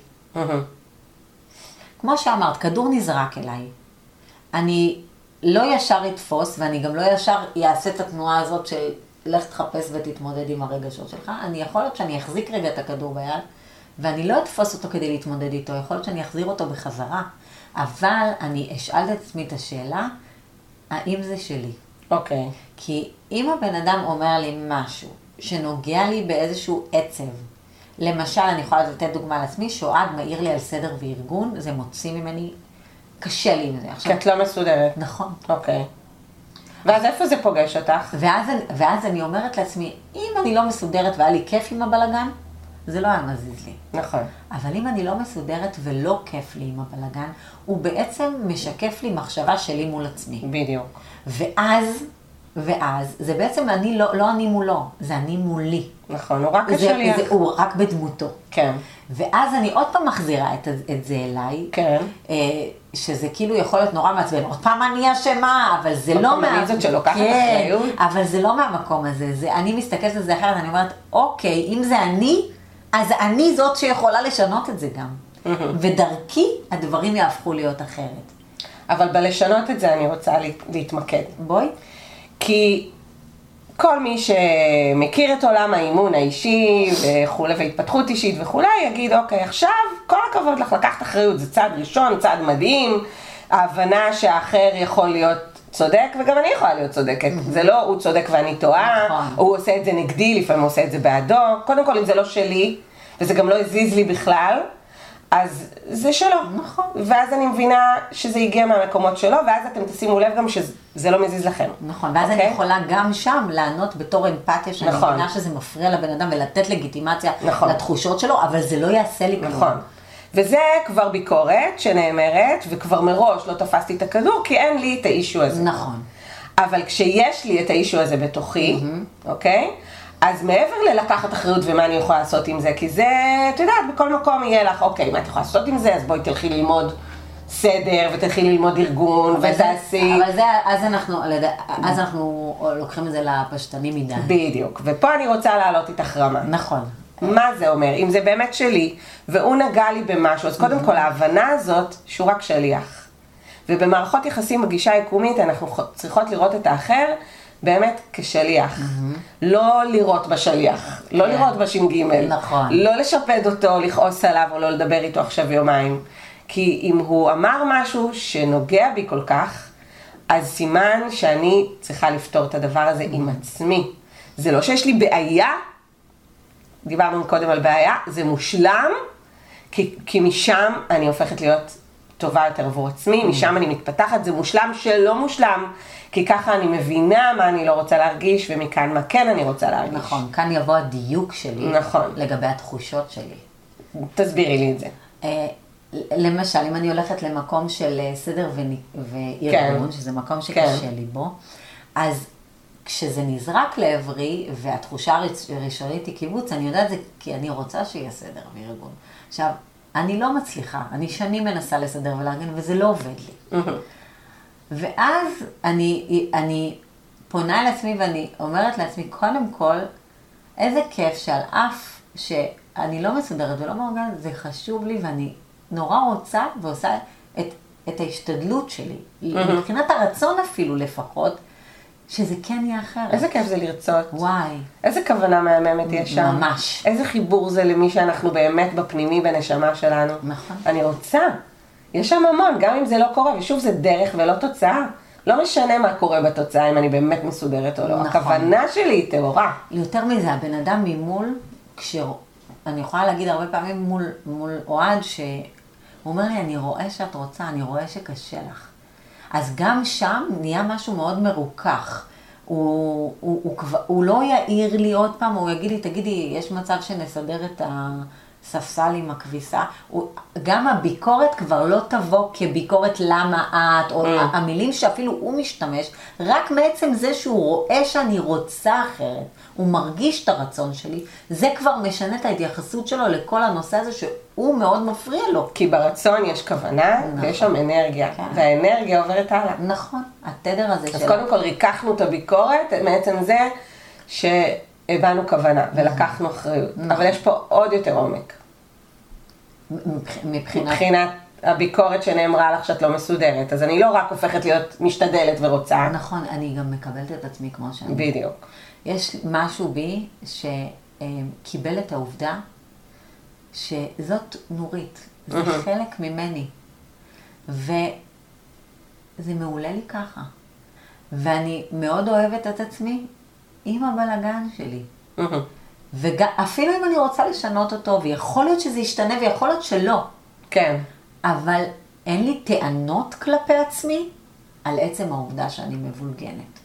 S2: כמו שאמרת, כדור נזרק אליי. אני לא ישר אתפוס, ואני גם לא ישר אעשה את התנועה הזאת של לך תחפש ותתמודד עם הרגשות שלך. אני יכול להיות שאני אחזיק רגע את הכדור ביד, ואני לא אתפוס אותו כדי להתמודד איתו, יכול להיות שאני אחזיר אותו בחזרה. אבל אני אשאל את עצמי את השאלה, האם זה שלי?
S1: אוקיי.
S2: כי אם הבן אדם אומר לי משהו שנוגע לי באיזשהו עצב, למשל, אני יכולה לתת דוגמה לעצמי, שאוהד מעיר לי על סדר וארגון, זה מוציא ממני, קשה לי עם זה.
S1: כי את לא מסודרת.
S2: נכון.
S1: אוקיי. ואז איפה זה פוגש אותך?
S2: ואז, ואז אני אומרת לעצמי, אם אני לא מסודרת והיה לי כיף עם הבלגן, זה לא היה מזיז לי.
S1: נכון.
S2: אבל אם אני לא מסודרת ולא כיף לי עם הבלגן, הוא בעצם משקף לי מחשבה שלי מול עצמי.
S1: בדיוק.
S2: ואז, ואז, זה בעצם אני לא, לא אני מולו, זה אני מולי.
S1: נכון, הוא רק השליח.
S2: זה, הוא רק בדמותו.
S1: כן.
S2: ואז אני עוד פעם מחזירה את, את זה אליי,
S1: כן.
S2: אה, שזה כאילו יכול להיות נורא מעצבן, עוד פעם אני אשמה, אבל זה לא
S1: אני זאת שלוקחת
S2: כן,
S1: אחריות.
S2: אבל זה לא מהמקום הזה, זה, אני מסתכלת על זה אחרת, אני אומרת, אוקיי, אם זה אני, אז אני זאת שיכולה לשנות את זה גם. ודרכי הדברים יהפכו להיות אחרת.
S1: אבל בלשנות את זה אני רוצה לה- להתמקד.
S2: בואי.
S1: כי כל מי שמכיר את עולם האימון האישי וכולי, והתפתחות אישית וכולי, יגיד, אוקיי, עכשיו, כל הכבוד לך לקחת אחריות, זה צעד ראשון, צעד מדהים, ההבנה שהאחר יכול להיות צודק, וגם אני יכולה להיות צודקת. זה לא הוא צודק ואני טועה,
S2: נכון.
S1: או הוא עושה את זה נגדי, לפעמים הוא עושה את זה בעדו. קודם כל, אם זה לא שלי, וזה גם לא הזיז לי בכלל, אז זה שלו.
S2: נכון.
S1: ואז אני מבינה שזה הגיע מהמקומות שלו, ואז אתם תשימו לב גם שזה לא מזיז לכם.
S2: נכון, ואז
S1: אוקיי?
S2: אני יכולה גם שם לענות בתור אמפתיה, שאני
S1: נכון.
S2: מבינה שזה מפריע לבן אדם ולתת לגיטימציה
S1: נכון.
S2: לתחושות שלו, אבל זה לא יעשה לי כלום.
S1: נכון. וזה כבר ביקורת שנאמרת, וכבר מראש לא תפסתי את הכדור, כי אין לי את האישו הזה.
S2: נכון.
S1: אבל כשיש לי את האישו הזה בתוכי, אוקיי? אז מעבר ללקחת אחריות ומה אני יכולה לעשות עם זה, כי זה, את יודעת, בכל מקום יהיה לך, אוקיי, מה את יכולה לעשות עם זה? אז בואי תלכי ללמוד סדר, ותלכי ללמוד ארגון, ותעשי.
S2: אבל זה, אז אנחנו, אז אנחנו לוקחים את זה לפשטני מדי.
S1: בדיוק. ופה אני רוצה להעלות איתך רמה.
S2: נכון.
S1: מה זה אומר? אם זה באמת שלי, והוא נגע לי במשהו, אז קודם כל ההבנה הזאת שהוא רק שליח. ובמערכות יחסים בגישה היקומית אנחנו צריכות לראות את האחר באמת כשליח. לא לראות בשליח, לא
S2: כן.
S1: לראות בש"ג.
S2: נכון.
S1: לא לשפד אותו, לכעוס עליו או לא לדבר איתו עכשיו יומיים. כי אם הוא אמר משהו שנוגע בי כל כך, אז סימן שאני צריכה לפתור את הדבר הזה עם עצמי. זה לא שיש לי בעיה, דיברנו קודם על בעיה, זה מושלם, כי, כי משם אני הופכת להיות טובה יותר עבור עצמי, משם אני מתפתחת, זה מושלם שלא מושלם, כי ככה אני מבינה מה אני לא רוצה להרגיש, ומכאן מה כן אני רוצה להרגיש.
S2: נכון, כאן יבוא הדיוק שלי.
S1: נכון.
S2: לגבי התחושות שלי.
S1: תסבירי לי את זה.
S2: אה, למשל, אם אני הולכת למקום של אה, סדר ונ- וארגון,
S1: כן.
S2: שזה מקום
S1: כן.
S2: שקשה לי בו, אז כשזה נזרק לעברי, והתחושה הראש- הראשונית היא קיבוץ, אני יודעת זה כי אני רוצה שיהיה סדר וארגון. עכשיו, אני לא מצליחה, אני שנים מנסה לסדר ולארגן, וזה לא עובד לי. ואז אני, אני פונה לעצמי ואני אומרת לעצמי, קודם כל, איזה כיף שעל אף שאני לא מסודרת ולא מאורגנת, זה חשוב לי ואני נורא רוצה ועושה את, את ההשתדלות שלי, מבחינת הרצון אפילו לפחות, שזה כן יהיה אחרת.
S1: איזה כיף זה לרצות.
S2: וואי,
S1: איזה כוונה מהממת יש שם.
S2: ממש.
S1: איזה חיבור זה למי שאנחנו באמת בפנימי בנשמה שלנו.
S2: נכון.
S1: אני רוצה. יש שם המון, גם אם זה לא קורה, ושוב, זה דרך ולא תוצאה. לא משנה מה קורה בתוצאה, אם אני באמת מסודרת או לא.
S2: נכון.
S1: הכוונה שלי היא טהורה.
S2: יותר מזה, הבן אדם ממול, כש... אני יכולה להגיד הרבה פעמים מול, מול אוהד, שהוא אומר לי, אני רואה שאת רוצה, אני רואה שקשה לך. אז גם שם נהיה משהו מאוד מרוכך. הוא, הוא, הוא, כבר- הוא לא יעיר לי עוד פעם, הוא יגיד לי, תגידי, יש מצב שנסדר את, ה, ספסל עם הכביסה, הוא, גם הביקורת כבר לא תבוא כביקורת למה את, או
S1: Mm.
S2: המילים שאפילו הוא משתמש, רק מעצם זה שהוא רואה שאני רוצה אחרת, הוא מרגיש את הרצון שלי, זה כבר משנה את ההתייחסות שלו לכל הנושא הזה שהוא מאוד מפריע לו.
S1: כי ברצון יש כוונה,
S2: נכון.
S1: ויש שם אנרגיה,
S2: כן.
S1: והאנרגיה עוברת הלאה.
S2: נכון, התדר הזה
S1: אז
S2: של...
S1: קודם כל ריככנו את הביקורת מעצם זה שהבנו כוונה ולקחנו אחריות.
S2: נכון.
S1: אבל יש פה עוד יותר עומק.
S2: מבח- מבחינת...
S1: מבחינת הביקורת שנאמרה לך שאת לא מסודרת. אז אני לא רק הופכת להיות משתדלת ורוצה.
S2: נכון, אני גם מקבלת את עצמי כמו שאני.
S1: בדיוק.
S2: יש משהו בי שקיבל את העובדה שזאת נורית, זה חלק ממני. וזה מעולה לי ככה. ואני מאוד אוהבת את עצמי עם הבלגן שלי.
S1: מהמם.
S2: ואפילו אם אני רוצה לשנות אותו, ויכול להיות שזה ישתנה ויכול להיות שלא,
S1: כן.
S2: אבל אין לי טענות כלפי עצמי על עצם העובדה שאני מבולגנת.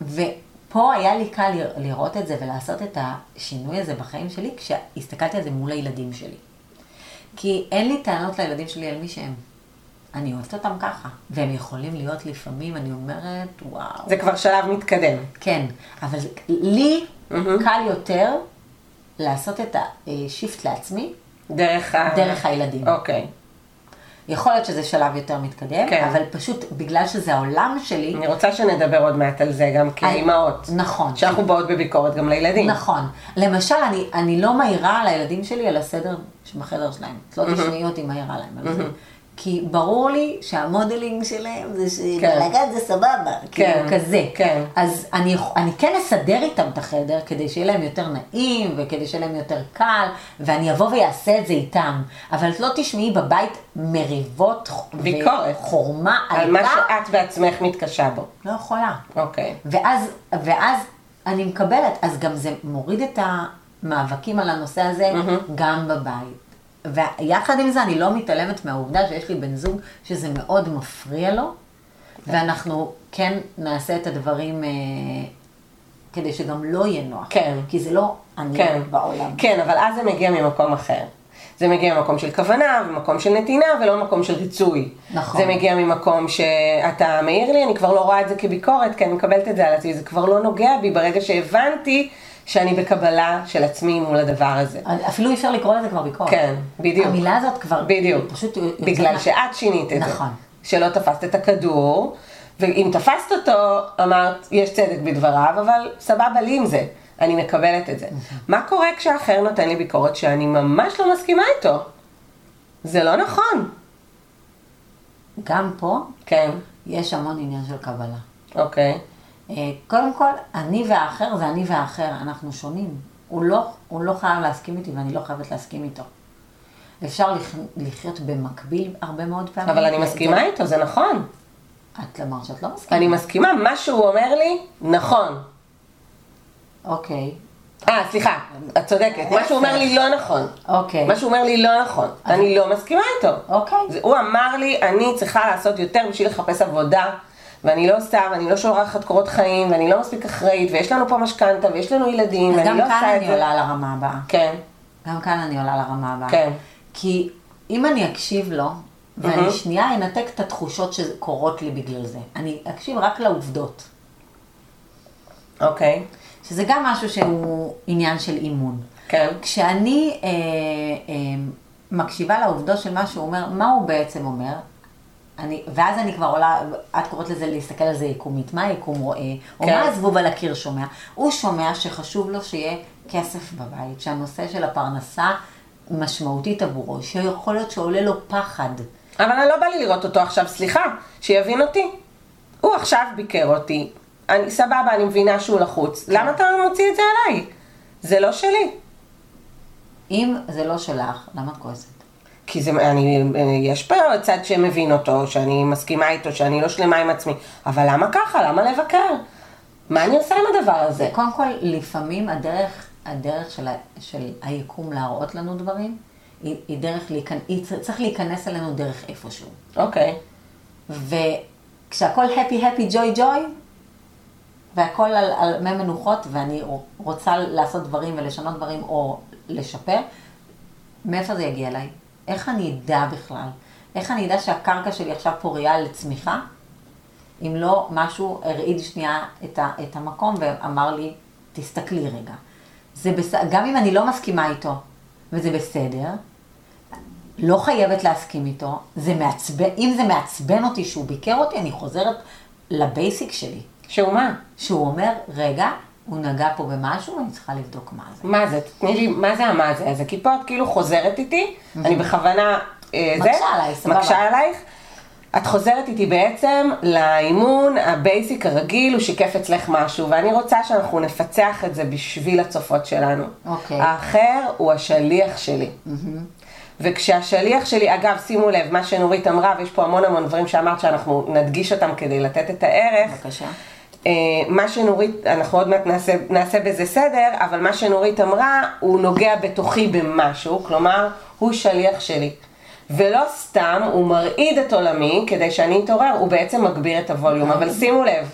S2: ופה היה לי קל לר- לראות את זה ולעשות את השינוי הזה בחיים שלי כשהסתכלתי על זה מול הילדים שלי. כי אין לי טענות לילדים שלי על מי שהם. אני אוהבת אותם ככה. והם יכולים להיות לפעמים, אני אומרת, וואו.
S1: זה כבר שלב מתקדם.
S2: כן, אבל לי
S1: מהמם.
S2: קל יותר לעשות את השיפט לעצמי
S1: דרך ה...
S2: דרך הילדים.
S1: אוקיי.
S2: יכול להיות שזה שלב יותר מתקדם,
S1: כן.
S2: אבל פשוט בגלל שזה העולם שלי,
S1: אני רוצה שנדבר עוד מעט על זה גם כאימהות.
S2: נכון.
S1: שאנחנו באות בביקורת גם לילדים.
S2: נכון. למשל, אני, אני לא מעירה על הילדים שלי על הסדר שבחדר שלהם. את לא תשמעי אותי מעירה להם על זה. כי ברור לי שהמודלינג שלהם זה
S1: כן.
S2: שבלגן זה סבבה.
S1: כן,
S2: כאילו כזה.
S1: כן.
S2: אז אני, אני כן אסדר איתם את החדר כדי שיהיה להם יותר נעים וכדי שיהיה להם יותר קל, ואני אבוא ואעשה את זה איתם. אבל את לא תשמעי בבית מריבות
S1: ביקורת.
S2: וחורמה
S1: על מה
S2: עלתה,
S1: שאת בעצמך מתקשה בו.
S2: לא יכולה.
S1: אוקיי.
S2: ואז, ואז אני מקבלת, אז גם זה מוריד את המאבקים על הנושא הזה גם בבית. ויחד עם זה אני לא מתעלמת מהעובדה שיש לי בן זוג שזה מאוד מפריע לו, ואנחנו כן נעשה את הדברים אה, כדי שגם לא יהיה נוח.
S1: כן.
S2: כי זה לא אני
S1: כן.
S2: בעולם.
S1: כן, אבל אז זה מגיע ממקום אחר. זה מגיע ממקום של כוונה, ומקום של נתינה, ולא מקום של ריצוי.
S2: נכון.
S1: זה מגיע ממקום שאתה מעיר לי, אני כבר לא רואה את זה כביקורת, כי אני מקבלת את זה על עצמי, זה כבר לא נוגע בי ברגע שהבנתי שאני בקבלה של עצמי מול הדבר הזה.
S2: אפילו אי אפשר לקרוא לזה כבר ביקורת.
S1: כן, בדיוק.
S2: המילה הזאת כבר,
S1: בדיוק.
S2: פשוט
S1: בגלל שאת שינית את זה.
S2: נכון.
S1: שלא תפסת את הכדור, ואם תפסת אותו, אמרת, יש צדק בדבריו, אבל סבבה לי עם זה. אני מקבלת את זה. מה קורה כשאחר נותן לי ביקורת שאני ממש לא מסכימה איתו? זה לא נכון.
S2: גם פה
S1: כן,
S2: יש המון עניין של קבלה.
S1: אוקיי.
S2: אה, קודם כל, אני והאחר זה אני והאחר, אנחנו שונים. הוא לא, הוא לא חייב להסכים איתי ואני לא חייבת להסכים איתו. אפשר לח, לחיות במקביל הרבה מאוד פעמים.
S1: אבל אני מסכימה
S2: זה-
S1: איתו, זה נכון.
S2: את אמרת שאת לא מסכימה.
S1: אני מסכימה, מה שהוא אומר לי, נכון.
S2: אוקיי,
S1: אה, סליחה, את צודקת. מה שהוא אומר לי לא נכון.
S2: אוקיי.
S1: מה שהוא אומר לי לא נכון. אני לא מסכימה איתו.
S2: אוקיי.
S1: הוא אמר לי, אני צריכה לעשות יותר בשביל לחפש עבודה, ואני לא עושה, ואני לא שולחת קורות חיים, ואני לא מספיק אחראית, ויש לנו פה משכנתה, ויש לנו ילדים,
S2: אז
S1: ואני
S2: גם
S1: לא
S2: כאן
S1: עושה את
S2: אני
S1: זה.
S2: עולה לרמה הבאה.
S1: כן,
S2: גם כאן אני עולה לרמה הבאה.
S1: כן.
S2: כי אם אני אקשיב לו, ואני
S1: מהמם.
S2: שנייה אנתק את התחושות שקורות לי בגלל זה. אני אקשיב רק לעובדות.
S1: אוקיי,
S2: שזה גם משהו שהוא עניין של אימון.
S1: כן,
S2: כשאני אה, אה, מקשיבה לעובדות של מה שהוא אומר, מה הוא בעצם אומר, אני, ואז אני כבר עולה, את קוראת לזה להסתכל על זה יקומית, מה היקום רואה, או
S1: כן.
S2: מה הזבוב על הקיר שומע. הוא שומע שחשוב לו שיהיה כסף בבית, שהנושא של הפרנסה משמעותית עבורו, שיכול להיות שעולה לו פחד.
S1: אבל אני לא בא לי לראות אותו עכשיו, סליחה, שיבין אותי. הוא עכשיו ביקר אותי, אני, סבבה, אני מבינה שהוא לחוץ, למה אתה מוציא את זה עליי? זה לא שלי.
S2: אם זה לא שלך, למה את כועסת?
S1: כי זה, אני, יש פה צד שמבין אותו, שאני מסכימה איתו, שאני לא שלמה עם עצמי, אבל למה ככה? למה לבקר? מה אני עושה עם הדבר הזה?
S2: קודם כל, לפעמים הדרך, הדרך של, ה, של היקום להראות לנו דברים, היא, היא דרך. היא צריך להיכנס אלינו דרך איפשהו.
S1: אוקיי,
S2: וכשהכול happy happy joy joy, והכל על, על מי מנוחות, ואני רוצה לעשות דברים ולשנות דברים או לשפר, מאיפה זה יגיע אליי? איך אני אדע בכלל? איך אני אדע שהקרקע שלי עכשיו פוריה לצמיחה? אם לא משהו הרעיד שנייה את, ה, את המקום ואמר לי, תסתכלי רגע. זה בס... גם אם אני לא מסכימה איתו, וזה בסדר, לא חייבת להסכים איתו, זה מעצבן, אם זה מעצבן אותי שהוא ביקר אותי, אני חוזרת לבייסיק שלי.
S1: שהוא מה?
S2: שהוא אומר, רגע, הוא נגע פה במשהו, אני צריכה לבדוק מה זה.
S1: מה זה? תתני לי, מה זה המה זה? אז הכיפה את כאילו חוזרת איתי, אני בכוונה... אה,
S2: מקשה עליי, סבבה.
S1: מקשה עלייך. את חוזרת איתי בעצם לאימון ה basic הרגיל, הוא שיקף אצלך משהו, ואני רוצה שאנחנו נפצח את זה בשביל הצופות שלנו.
S2: אוקיי.
S1: האחר הוא השליח שלי. וכשהשליח שלי, אגב, שימו לב, מה שנורית אמרה, ויש פה המון המון דברים שאמרת שאנחנו נדגיש אותם כדי לתת את הערך.
S2: בבקשה.
S1: אה, מה שנורית, אנחנו עוד מעט נעשה, נעשה בזה סדר, אבל מה שנורית אמרה, הוא נוגע בתוכי במשהו, כלומר, הוא שליח שלי. ולא סתם, הוא מרעיד את עולמי כדי שאני אתעורר, הוא בעצם מגביר את הווליום. אבל שימו לב,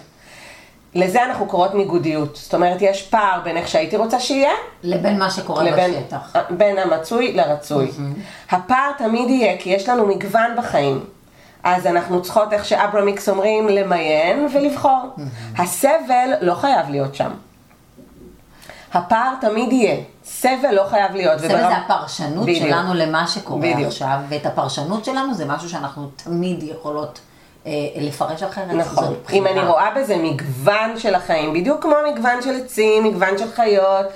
S1: לזה אנחנו קוראות ניגודיות. זאת אומרת, יש פער בין איך שהייתי רוצה שיהיה,
S2: לבין מה שקורה
S1: לבין,
S2: בשטח.
S1: בין המצוי לרצוי. הפער תמיד יהיה, כי יש לנו מגוון בחיים. אז אנחנו צריכות, איך שאברמיקס אומרים, למיין ולבחור. הסבל לא חייב להיות שם. הפער תמיד יהיה. סבל לא חייב להיות.
S2: סבל
S1: וברמ-
S2: זה הפרשנות
S1: בדיוק.
S2: שלנו למה שקורה
S1: בדיוק.
S2: עכשיו, ואת הפרשנות שלנו זה משהו שאנחנו תמיד יכולות אה, לפרש אחרת.
S1: נכון. אם. אני רואה בזה מגוון של החיים, בדיוק כמו מגוון של עצים, מגוון של חיות,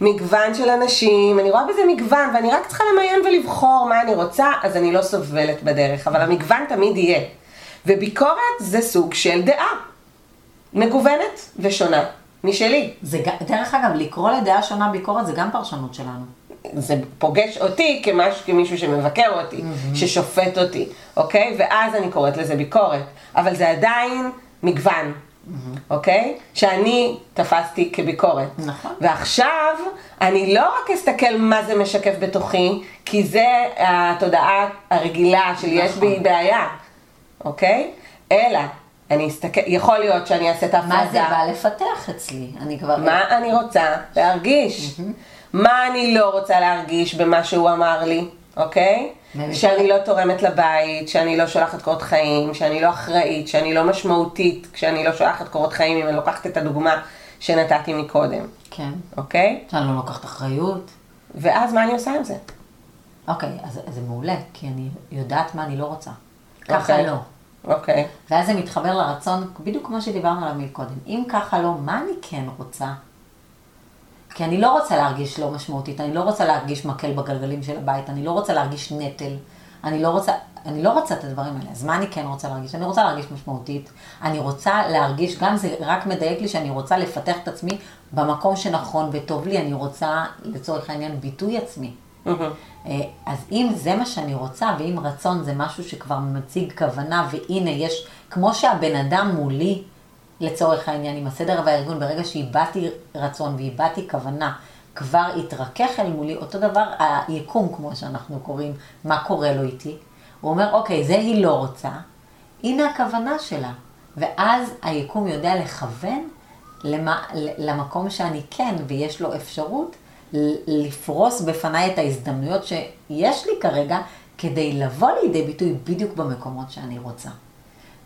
S1: מגוון של אנשים, אני רואה בזה מגוון, ואני רק צריכה למיין ולבחור מה אני רוצה, אז אני לא סובלת בדרך, אבל המגוון תמיד יהיה. וביקורת זה סוג של דעה, מגוונת ושונה משלי.
S2: זה, דרך אגב, לקרוא לדעה שונה ביקורת זה גם פרשנות שלנו.
S1: זה פוגש אותי כמשהו, כמישהו שמבקר אותי, ששופט אותי, אוקיי? ואז אני קוראת לזה ביקורת. אבל זה עדיין מגוון, אוקיי? שאני תפסתי כביקורת.
S2: נכון.
S1: ועכשיו, אני לא רק אסתכל מה זה משקף בתוכי, כי זה התודעה הרגילה של יש בי
S2: נכון.
S1: בעיה, אוקיי? אלא, אני אסתכל, יכול להיות שאני אעשה את ההפרדה.
S2: מה זה בא לפתח אצלי? אני כבר...
S1: מה אני רוצה להרגיש? מה אני לא רוצה להרגיש במה שהוא אמר לי, אוקיי? שאני לא תורמת לבית, שאני לא שולחת קורות חיים, שאני לא אחראית, שאני לא משמעותית, כשאני לא שולחת קורות חיים, אם אני לוקחת את הדוגמה שנתתי מקודם,
S2: כן.
S1: אוקיי?
S2: שאני לא לוקחת אחריות.
S1: ואז מה אני עושה עם זה?
S2: אוקיי, אז אז זה מעולה, כי אני יודעת מה אני לא רוצה. ככה
S1: אוקיי.
S2: לא.
S1: אוקיי.
S2: ואז זה מתחבר לרצון, בדיוק כמו שדיברנו עליו מקודם. אם ככה לא, מה אני כן רוצה? כי אני לא רוצה להרגיש לא משמעותית, אני לא רוצה להרגיש מקל בגלגלים של הבית, אני לא רוצה להרגיש נטל, אני לא רוצה, אני לא רוצה את הדברים האלה. אז מה אני כן רוצה להרגיש? אני רוצה להרגיש משמעותית, אני רוצה להרגיש, גם זה רק מדייק לי שאני רוצה לפתח את עצמי במקום שנכון וטוב לי, אני רוצה לצורך העניין ביטוי עצמי.
S1: מהמם.
S2: אה, אז אם זה מה שאני רוצה, ואם רצון זה משהו שכבר מציג כוונה, והנה יש, כמו שהבן אדם מולי, לצורך העניין, עם הסדר והארגון, ברגע שאיבדתי רצון ואיבדתי כוונה, כבר התרכך אל מולי, אותו דבר היקום, כמו שאנחנו קוראים, מה קורה לו איתי. הוא אומר, אוקיי, זה היא לא רוצה, הנה הכוונה שלה. ואז היקום יודע לכוון למה, למקום שאני כן, ויש לו אפשרות לפרוס בפניי את ההזדמנויות שיש לי כרגע, כדי לבוא לידי ביטוי בדיוק במקומות שאני רוצה.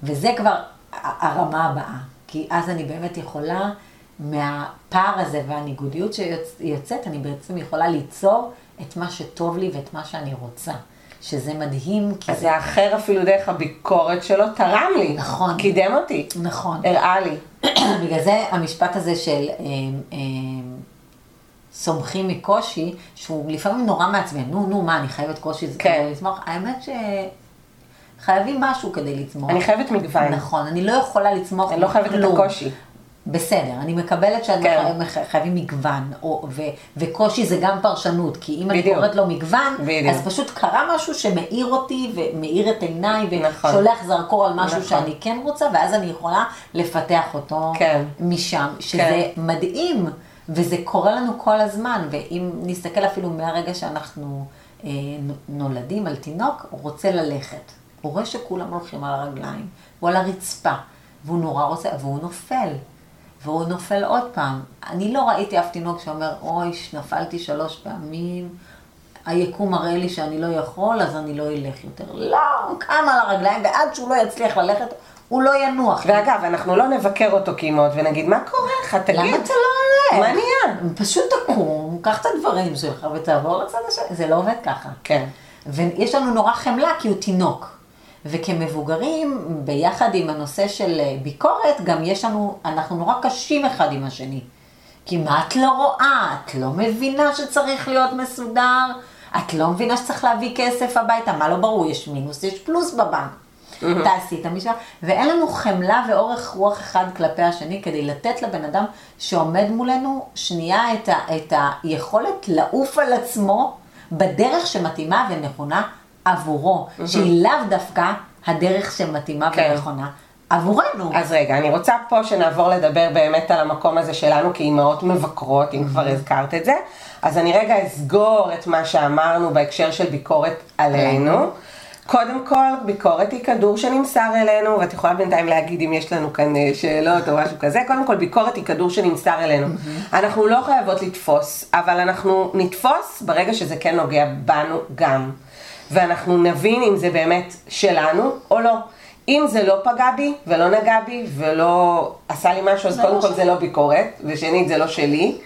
S2: וזה כבר הרמה הבאה, כי אז אני באמת יכולה, מהפער הזה והניגודיות שיוצאת, אני בעצם יכולה ליצור את מה שטוב לי ואת מה שאני רוצה. שזה מדהים, כי
S1: זה האחר אפילו דרך הביקורת שלו תרם לי.
S2: נכון.
S1: קידם אותי.
S2: נכון.
S1: הראה לי.
S2: בגלל זה המשפט הזה של אה, אה, סומכים מקושי, שהוא לפעמים נורא מעצבן, נו, נו, מה, אני חייבת קושי
S1: כן.
S2: כדי לצמוח? האמת שחייבים משהו כדי לצמוח.
S1: אני חייבת מגוון.
S2: נכון, אני לא יכולה לצמוח
S1: אני לא חייבת את
S2: מכלום.
S1: הקושי.
S2: בסדר, אני מקבלת שאתם
S1: כן.
S2: חייבים, חייבים מגוון, או, ו, וקושי זה גם פרשנות, כי אם אני
S1: בדיוק.
S2: קוראת לו מגוון,
S1: בדיוק.
S2: אז פשוט קרה משהו שמאיר אותי, ומאיר את עיניי,
S1: נכון.
S2: ושולח זרקור על משהו
S1: נכון.
S2: שאני כן רוצה, ואז אני יכולה לפתח אותו
S1: כן.
S2: משם, שזה
S1: כן.
S2: מדהים, וזה קורה לנו כל הזמן, ואם נסתכל אפילו מהרגע שאנחנו אה, נולדים על תינוק, הוא רוצה ללכת. הוא רואה שכולם הולכים על הרגליים, הוא על הרצפה, והוא נורא רוצה, והוא נופל. והוא נופל עוד פעם. אני לא ראיתי אף תינוק שאומר, אוי, נפלתי שלוש פעמים, היקום מראה לי שאני לא יכול, אז אני לא אלך יותר. לא, הוא קם על הרגליים, ועד שהוא לא יצליח ללכת, הוא לא ינוח.
S1: ואגב, אנחנו לא נבקר אותו כאימהות ונגיד, מה קורה לך? תגיד.
S2: למה אתה לא הולך?
S1: מה נהיה?
S2: פשוט תקום, קח את הדברים שלך ותעבור לצד השני. זה לא עובד ככה.
S1: כן.
S2: ויש לנו נורא חמלה כי הוא תינוק. וכמבוגרים, ביחד עם הנושא של אה, ביקורת, גם יש לנו, אנחנו נורא קשים אחד עם השני. כי מה את לא רואה? את לא מבינה שצריך להיות מסודר? את לא מבינה שצריך להביא כסף הביתה? מה לא ברור? יש מינוס, יש פלוס בבנק. תעשי את המשוואה. ואין לנו חמלה ואורך רוח אחד כלפי השני כדי לתת לבן אדם שעומד מולנו שנייה את, ה, את היכולת לעוף על עצמו בדרך שמתאימה ונכונה עבורו, שהיא לאו דווקא הדרך שמתאימה
S1: כן.
S2: ונכונה עבורנו.
S1: אז רגע, אני רוצה פה שנעבור לדבר באמת על המקום הזה שלנו כאימהות מבקרות, אם כבר הזכרת את זה. אז אני רגע אסגור את מה שאמרנו בהקשר של ביקורת עלינו. קודם כל, ביקורת היא כדור שנמסר אלינו, ואת יכולה בינתיים להגיד אם יש לנו כאן אה, שאלות או משהו כזה. קודם כל, ביקורת היא כדור שנמסר אלינו. אנחנו לא חייבות לתפוס, אבל אנחנו נתפוס ברגע שזה כן נוגע בנו גם. ואנחנו נבין אם זה באמת שלנו או לא. אם זה לא פגע בי ולא נגע בי ולא עשה לי משהו, אז קודם
S2: לא
S1: כל. זה לא ביקורת, ושנית זה לא שלי,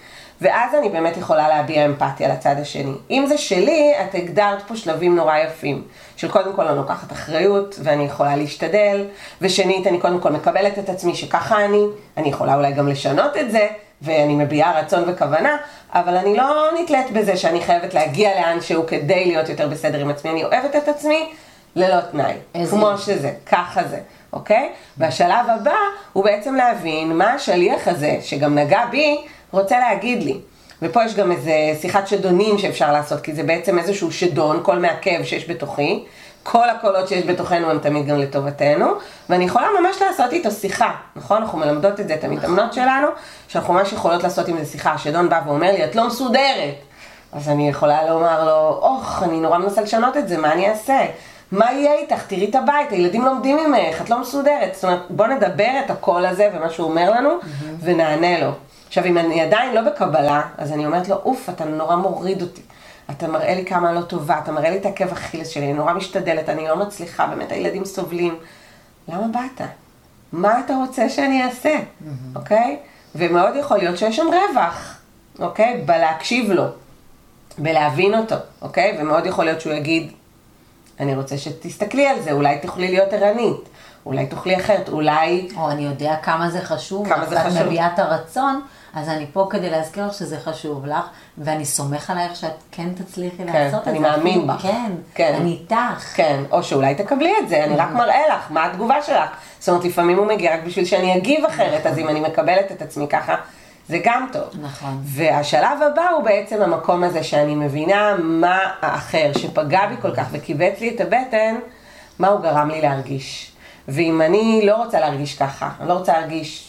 S1: ואז אני באמת יכולה להביע אמפתיה לצד השני. אם זה שלי, את הגדרת פה שלבים נורא יפים, של קודם כל אני לוקחת אחריות, ואני יכולה להשתדל, ושנית אני קודם כל מקבלת את עצמי שככה אני, אני יכולה אולי גם לשנות את זה, ואני מביעה רצון וכוונה, אבל אני לא נתלית בזה שאני חייבת להגיע לאן שהוא כדי להיות יותר בסדר עם עצמי, אני אוהבת את עצמי ללא תנאי,
S2: איזה
S1: כמו. שזה, ככה זה, אוקיי? והשלב הבא הוא בעצם להבין מה השליח הזה, שגם נגע בי, רוצה להגיד לי. ופה יש גם איזה שיחת שדונים שאפשר לעשות, כי זה בעצם איזשהו שדון, קול מעכב שיש בתוכי. כל הקולות שיש בתוכנו הם תמיד גם לטובתנו, ואני יכולה ממש לעשות איתו שיחה, נכון? אנחנו מלמדות את זה, את המתאמנות שלנו, שאנחנו ממש יכולות לעשות עם זה שיחה. השדון בא ואומר לי, את לא מסודרת. אז אני יכולה לומר לו, אוח, אני נורא מנסה לשנות את זה, מה אני אעשה? מה יהיה איתך? תראי את הבית, הילדים לומדים ממך, את לא מסודרת. זאת אומרת, בוא נדבר את הקול הזה ומה שהוא אומר לנו, ונענה לו. עכשיו, אם אני עדיין לא בקבלה, אז אני אומרת לו, אוף, אתה נורא מוריד אותי. אתה מראה לי כמה לא טובה, אתה מראה לי את עקב אכילס שלי, אני נורא משתדלת, אני לא מצליחה, באמת הילדים סובלים. למה באת? מה אתה רוצה שאני אעשה, אוקיי? ומאוד יכול להיות שיש שם רווח, אוקיי? בלהקשיב לו, בלהבין אותו, אוקיי? ומאוד יכול להיות שהוא יגיד, אני רוצה שתסתכלי על זה, אולי תוכלי להיות ערנית, אולי תוכלי אחרת, אולי...
S2: או אני יודע כמה זה חשוב,
S1: כמה זה חשוב.
S2: מביעה את הרצון, אז אני פה כדי להזכיר לך שזה חשוב לך, ואני סומך עלייך שאת כן תצליחי
S1: כן,
S2: לעשות את
S1: אני
S2: זה.
S1: מאמין
S2: אפילו-
S1: בך.
S2: כן,
S1: כן.
S2: אני איתך.
S1: כן, או שאולי תקבלי את זה, אני רק מראה לך, מה התגובה שלך. זאת אומרת, לפעמים הוא מגיע רק בשביל שאני אגיב אחרת, אז אם אני מקבלת את עצמי ככה, זה גם טוב.
S2: נכון.
S1: והשלב הבא הוא בעצם המקום הזה שאני מבינה מה האחר שפגע בי כל כך וקיבץ לי את הבטן, מה הוא גרם לי להרגיש. ואם אני לא רוצה להרגיש ככה, אני לא רוצה להרגיש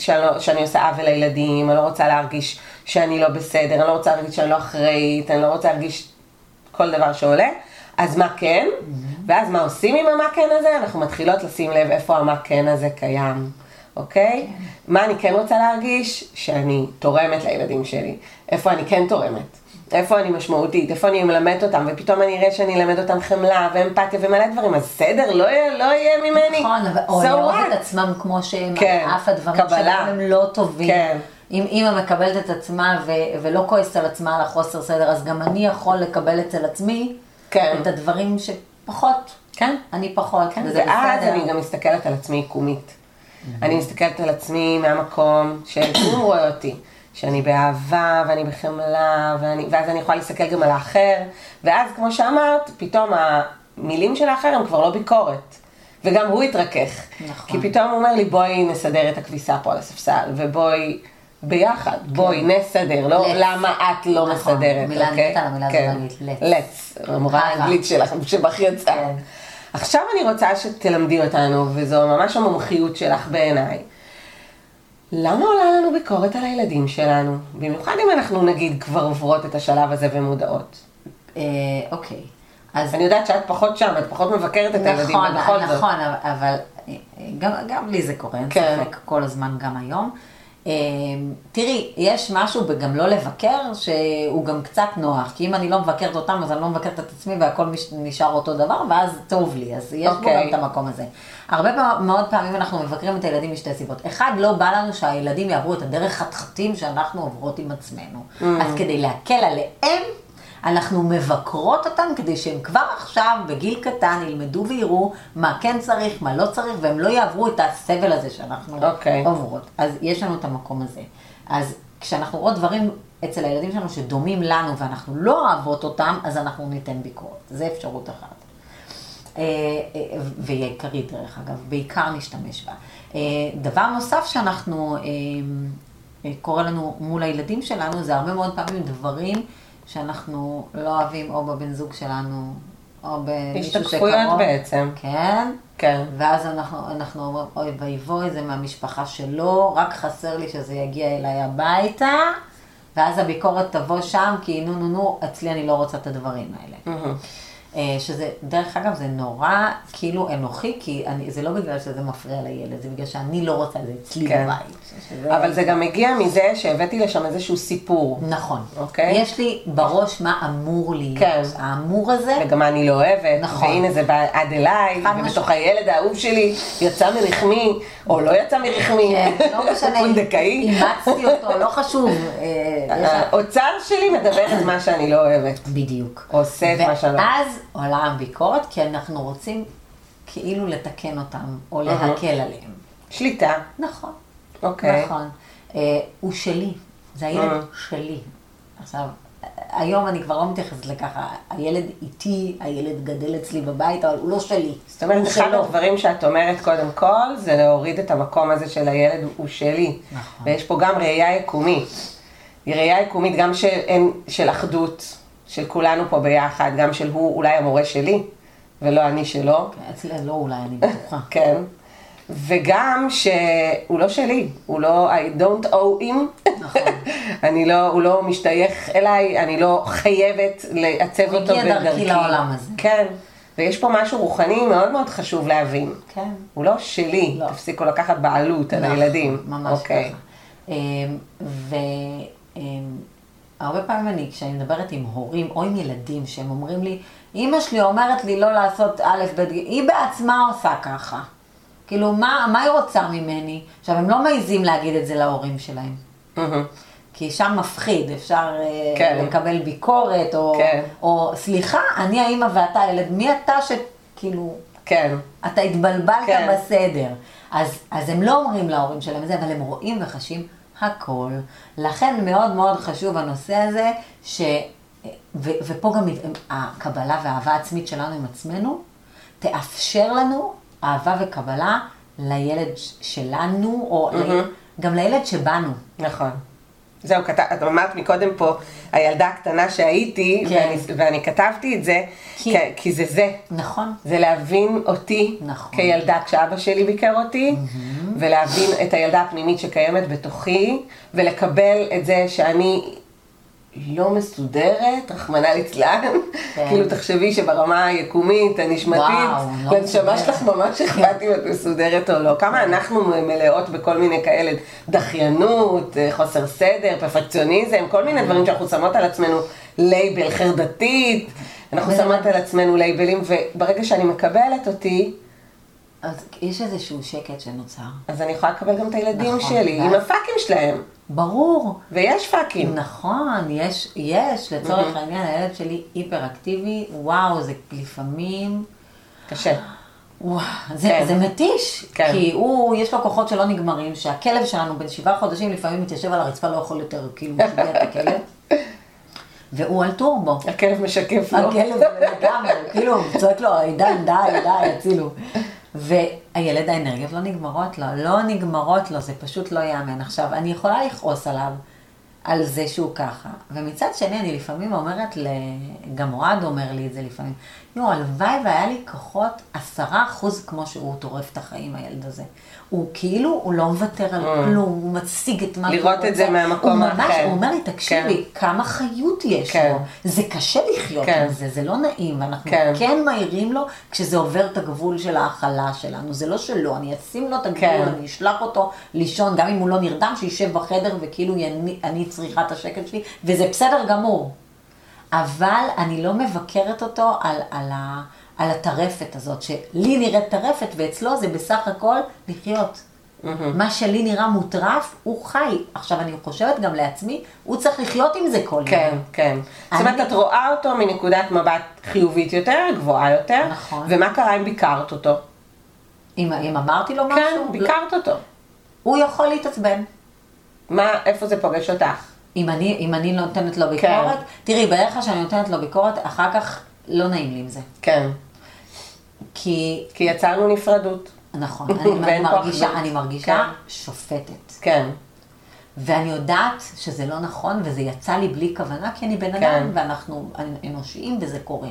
S1: שאני, לא, שאני עושה עוול לילדים, אני לא רוצה להרגיש שאני לא בסדר, אני לא רוצה להרגיש שאני לא אחראית, אני לא רוצה להרגיש כל דבר שעולה, אז מה כן? ואז מה עושים עם המה כן הזה? אנחנו מתחילות לשים לב איפה המה כן הזה קיים, אוקיי? מה אני כן רוצה להרגיש? שאני תורמת לילדים שלי. איפה אני כן תורמת? איפה אני משמעותית? איפה אני מלמדת אותם? ופתאום אני אראה שאני אלמד אותם חמלה ואמפתיה ומלא דברים, אז בסדר, לא יהיה, לא יהיה ממני.
S2: נכון, אבל- או
S1: So
S2: לאהוב
S1: what?
S2: את עצמם כמו שהם,
S1: כן,
S2: אף הדברים. שלהם הם לא טובים.
S1: כן.
S2: אם אימא מקבלת את עצמה ו- ולא כועסת על עצמה על החוסר סדר, אז גם אני יכול לקבל אצל עצמי
S1: כן.
S2: את הדברים שפחות.
S1: כן.
S2: אני פחות,
S1: כן,
S2: וזה
S1: ואז
S2: בסדר.
S1: אני גם מסתכלת על עצמי עיקומית. אני מסתכלת על עצמי מהמקום שהוא רואה אותי, שאני באהבה ואני בחמלה, ואני, ואז אני יכולה להסתכל גם על האחר, ואז כמו שאמרת, פתאום המילים של האחר הם כבר לא ביקורת. וגם הוא התרכך.
S2: נכון.
S1: כי פתאום הוא אומר לי, בואי נסדר את הכביסה פה על הספסל, ובואי ביחד, בואי נסדר, לא
S2: Let's.
S1: למה את לא
S2: נכון,
S1: מסדרת,
S2: מילה
S1: אוקיי?
S2: על המילה הזאת
S1: כן.
S2: באנגלית, let's.
S1: let's, המורה. האנגלית שלך, שבך יצא.
S2: כן.
S1: עכשיו אני רוצה שתלמדי אותנו, וזו ממש המומחיות שלך בעיניי. למה עולה לנו ביקורת על הילדים שלנו? במיוחד אם אנחנו נגיד כבר עוברות את השלב הזה ומודעות.
S2: אה, אוקיי. אז
S1: אני יודעת שאת פחות שם, את פחות מבקרת את הילדים,
S2: נכון,
S1: ובכל זאת.
S2: נכון, אבל- אבל גם, גם לי זה קורה, אין
S1: כן.
S2: ספק, כל הזמן, גם היום. אה, תראי, יש משהו בגם לא לבקר, שהוא גם קצת נוח, כי אם אני לא מבקרת אותם, אז אני לא מבקרת את עצמי והכל נשאר אותו דבר, ואז טוב לי, אז יש בו
S1: אוקיי.
S2: גם את המקום הזה. הרבה מאוד פעמים אנחנו מבקרים את הילדים משתי סיבות. אחד, לא בא לנו שהילדים יעברו את הדרך חתחתים שאנחנו עוברות עם עצמנו. אז כדי להקל עליהם, אנחנו מבקרות אותם כדי שהם כבר עכשיו, בגיל קטן, ילמדו ויראו מה כן צריך, מה לא צריך, והם לא יעברו את הסבל הזה שאנחנו
S1: אוקיי.
S2: עוברות. אז יש לנו את המקום הזה. אז כשאנחנו רואות דברים אצל הילדים שלנו שדומים לנו ואנחנו לא אוהבות אותם, אז אנחנו ניתן ביקורת. זו אפשרות אחת. אה, אה, והיא עיקרית דרך אגב, בעיקר נשתמש בה. אה, דבר נוסף שאנחנו, קורה לנו מול הילדים שלנו, זה הרבה מאוד פעמים דברים שאנחנו לא אוהבים או בבן זוג שלנו, או במישהו שקרוב.
S1: השתקפויות בעצם.
S2: כן.
S1: כן.
S2: ואז אנחנו, אנחנו אומרים, אוי ואבוי, זה מהמשפחה שלו, רק חסר לי שזה יגיע אליי הביתה, ואז הביקורת תבוא שם, כי נו נו נו, אצלי אני לא רוצה את הדברים האלה. אה, שזה, דרך אגב, זה נורא כאילו אנוכי, כי אני, זה לא בגלל שזה מפריע לילד, זה בגלל שאני לא רוצה את זה אצלי
S1: כן.
S2: בבית. שזה-
S1: אבל זה גם מגיע מזה שהבאתי לשם איזשהו סיפור.
S2: נכון.
S1: אוקיי.
S2: יש לי בראש מה אמור להיות.
S1: כן.
S2: האמור הזה,
S1: וגם מה אני לא אוהבת,
S2: נכון.
S1: והנה זה בא עד אליי, ובתוך
S2: משמעית.
S1: הילד האהוב שלי יצא מרחמי, או לא יצא מרחמי,
S2: כן, לא משנה,
S1: פונדקאי.
S2: אימצתי אותו, לא חשוב. אה,
S1: האוצר שלי מדבר את מה שאני לא אוהבת.
S2: בדיוק.
S1: עושה את מה שאני לא
S2: ואז עולה הביקורת, כי אנחנו רוצים כאילו לתקן אותם, או להקל עליהם.
S1: שליטה,
S2: נכון.
S1: אוקיי.
S2: נכון. אה, הוא שלי, זה הילד
S1: אה.
S2: שלי. עכשיו, היום אני כבר לא מתייחסת לככה, הילד איתי, הילד גדל אצלי בבית, אבל הוא לא שלי.
S1: זאת אומרת, אחד
S2: שלו.
S1: הדברים שאת אומרת קודם כל, זה להוריד את המקום הזה של הילד הוא שלי.
S2: נכון.
S1: ויש פה גם ראייה יקומית. היא ראייה יקומית גם של, של אחדות, של כולנו פה ביחד, גם של הוא אולי המורה שלי, ולא אני שלו.
S2: אצלי לא אולי, אני בטוחה.
S1: כן. וגם שהוא לא שלי, הוא לא, I don't owe him,
S2: נכון.
S1: אני לא, הוא לא משתייך אליי, אני לא חייבת לעצב
S2: הוא
S1: אותו
S2: הגיע
S1: בדרכי.
S2: דרכי לעולם הזה.
S1: כן, ויש פה משהו רוחני מאוד מאוד חשוב להבין.
S2: כן.
S1: הוא לא שלי,
S2: לא.
S1: תפסיקו לקחת בעלות על
S2: נכון,
S1: הילדים.
S2: ממש
S1: אוקיי.
S2: ככה. והרבה פעמים אני, כשאני מדברת עם הורים או עם ילדים שהם אומרים לי, אימא שלי אומרת לי לא לעשות א', ב', היא בעצמה עושה ככה. כאילו, מה, מה היא רוצה ממני? עכשיו, הם לא מעיזים להגיד את זה להורים שלהם. כי שם מפחיד, אפשר אה,
S1: כן.
S2: לקבל ביקורת, או,
S1: כן.
S2: או סליחה, אני האימא ואתה הילד, מי אתה שכאילו,
S1: כן,
S2: אתה התבלבלת
S1: כן.
S2: בסדר. אז, אז הם לא אומרים להורים שלהם את זה, אבל הם רואים וחשים הכל. לכן מאוד מאוד חשוב הנושא הזה, ש... ו, ופה גם הקבלה והאהבה העצמית שלנו עם עצמנו, תאפשר לנו אהבה וקבלה לילד שלנו, או
S1: מהמם.
S2: גם לילד שבנו.
S1: נכון. זהו, כת... את אמרת מקודם פה, הילדה הקטנה שהייתי,
S2: כן.
S1: ואני, ואני כתבתי את זה,
S2: כי-
S1: כי... כי זה זה.
S2: נכון.
S1: זה להבין אותי
S2: נכון.
S1: כילדה כשאבא שלי ביקר אותי, ולהבין את הילדה הפנימית שקיימת בתוכי, ולקבל את זה שאני לא מסודרת, רחמנא ליצלן.
S2: כן.
S1: כאילו תחשבי שברמה היקומית, הנשמתית,
S2: וואו, לא
S1: לנשמה. שלך ממש אכפת אם את מסודרת או לא. כמה אנחנו מלאות בכל מיני כאלה דחיינות, אה, חוסר סדר, פרפקציוניזם, כל מיני דברים שאנחנו שמות על עצמנו לייבל חרדתית, אנחנו שמות על עצמנו לייבלים, וברגע שאני מקבלת אותי,
S2: אז יש איזשהו שקט שנוצר.
S1: אז אני יכולה לקבל גם את הילדים
S2: נכון,
S1: שלי, עם
S2: ואז-
S1: הפאקים שלהם.
S2: ברור.
S1: ויש פאקים.
S2: נכון, יש, יש, לצורך העניין, הילד שלי היפראקטיבי, וואו, זה לפעמים,
S1: קשה.
S2: וואו, זה,
S1: כן.
S2: זה מתיש,
S1: כן.
S2: כי הוא, יש לו כוחות שלא נגמרים, שהכלב שלנו בן שבעה חודשים לפעמים מתיישב על הרצפה, לא יכול יותר, כאילו, משגע את הכלב, והוא על טורבו.
S1: הכלב משקף לו.
S2: הכלב לגמרי, כאילו, הוא צועק לו, עידן, די, די, הצילו. והילד האנרגיות לא נגמרות לו, לא נגמרות לו, זה פשוט לא ייאמן. עכשיו, אני יכולה לכעוס עליו, על זה שהוא ככה, ומצד שני, אני לפעמים אומרת. גם אוהד אומר לי את זה לפעמים, יואו, הלוואי והיה לי כוחות עשרה אחוז כמו שהוא טורף את החיים, הילד הזה. הוא כאילו, הוא לא מוותר על כלום, הוא מציג את מה שהוא רוצה.
S1: Mm. לראות את זה מהמקום
S2: הוא ממש,
S1: האחר.
S2: הוא אומר לי, תקשיבי, כמה חיות יש
S1: כן.
S2: לו. זה קשה לחיות
S1: כן.
S2: עם זה, זה לא נעים, ואנחנו
S1: כן.
S2: כן מעירים לו כשזה עובר את הגבול של ההכלה שלנו. זה לא שלא, אני אשים לו את הגבול,
S1: כן.
S2: אני אשלח אותו לישון, גם אם הוא לא נרדם, שישב בחדר וכאילו אני, אני צריכה את השקט שלי, וזה בסדר גמור. אבל אני לא מבקרת אותו על, על, ה, על הטרפת הזאת, שלי נראית טרפת ואצלו זה בסך הכל לחיות. מה שלי נראה מוטרף, הוא חי. עכשיו, אני חושבת גם לעצמי, הוא צריך לחיות עם זה כל
S1: כן,
S2: יום.
S1: כן. זאת אומרת, את רואה אותו מנקודת מבט חיובית יותר, גבוהה יותר.
S2: נכון.
S1: ומה קרה אם ביקרת אותו?
S2: אם, אם אמרתי לו משהו,
S1: כן,
S2: לא,
S1: ביקרת אותו.
S2: הוא יכול להתעצבן.
S1: מה, איפה זה פוגש אותך?
S2: אם אני, אם אני נותנת לו ביקורת, תראי, בדרך כלל כשאני נותנת לו ביקורת, אחר כך לא נעים לי עם זה.
S1: כן.
S2: כי,
S1: כי יצרנו נפרדות.
S2: נכון, אני, מרגישה. אני מרגישה
S1: כן.
S2: שופטת.
S1: כן.
S2: ואני יודעת שזה לא נכון, וזה יצא לי בלי כוונה, כי אני בן
S1: כן.
S2: אדם, ואנחנו אנושיים, וזה קורה.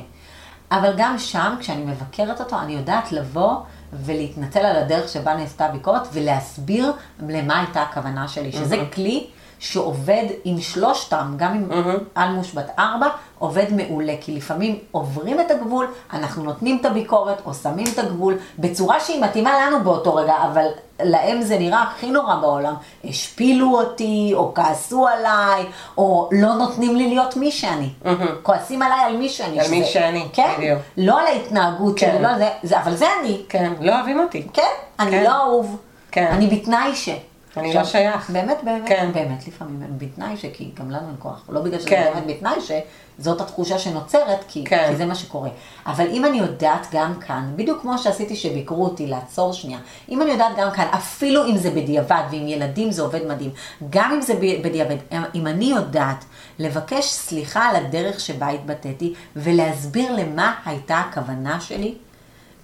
S2: אבל גם שם, כשאני מבקרת אותו, אני יודעת לבוא ולהתנצל על הדרך שבה נעשתה הביקורת, ולהסביר למה הייתה הכוונה שלי, שזה כלי שעובד עם שלושתם, גם עם אלמוש בת ארבע, עובד מעולה, כי לפעמים עוברים את הגבול, אנחנו נותנים את הביקורת, או שמים את הגבול, בצורה שהיא מתאימה לנו באותו רגע, אבל להם זה נראה הכי נורא בעולם. השפילו אותי, או כעסו עליי, או לא נותנים לי להיות מי שאני. כועסים עליי על מי שאני.
S1: על מי שאני,
S2: כן?
S1: בדיוק.
S2: לא על ההתנהגות
S1: כן.
S2: שלי, לא על זה, זה, אבל זה אני.
S1: כן. לא אוהבים אותי.
S2: כן, אני
S1: כן.
S2: לא אהוב.
S1: כן.
S2: אני בתנאי ש...
S1: אני לא שייך.
S2: באמת, באמת,
S1: כן.
S2: באמת, לפעמים אני בתנאי ש... כי גם לנו אין כוח. לא בגלל שזה
S1: כן.
S2: באמת בתנאי שזאת התחושה שנוצרת, כי,
S1: כן.
S2: כי זה מה שקורה. אבל אם אני יודעת גם כאן, בדיוק כמו שעשיתי שביקרו אותי, לעצור שנייה, אם אני יודעת גם כאן, אפילו אם זה בדיעבד, ועם ילדים זה עובד מדהים, גם אם זה בדיעבד, אם אני יודעת לבקש סליחה על הדרך שבה התבטאתי, ולהסביר למה הייתה הכוונה שלי,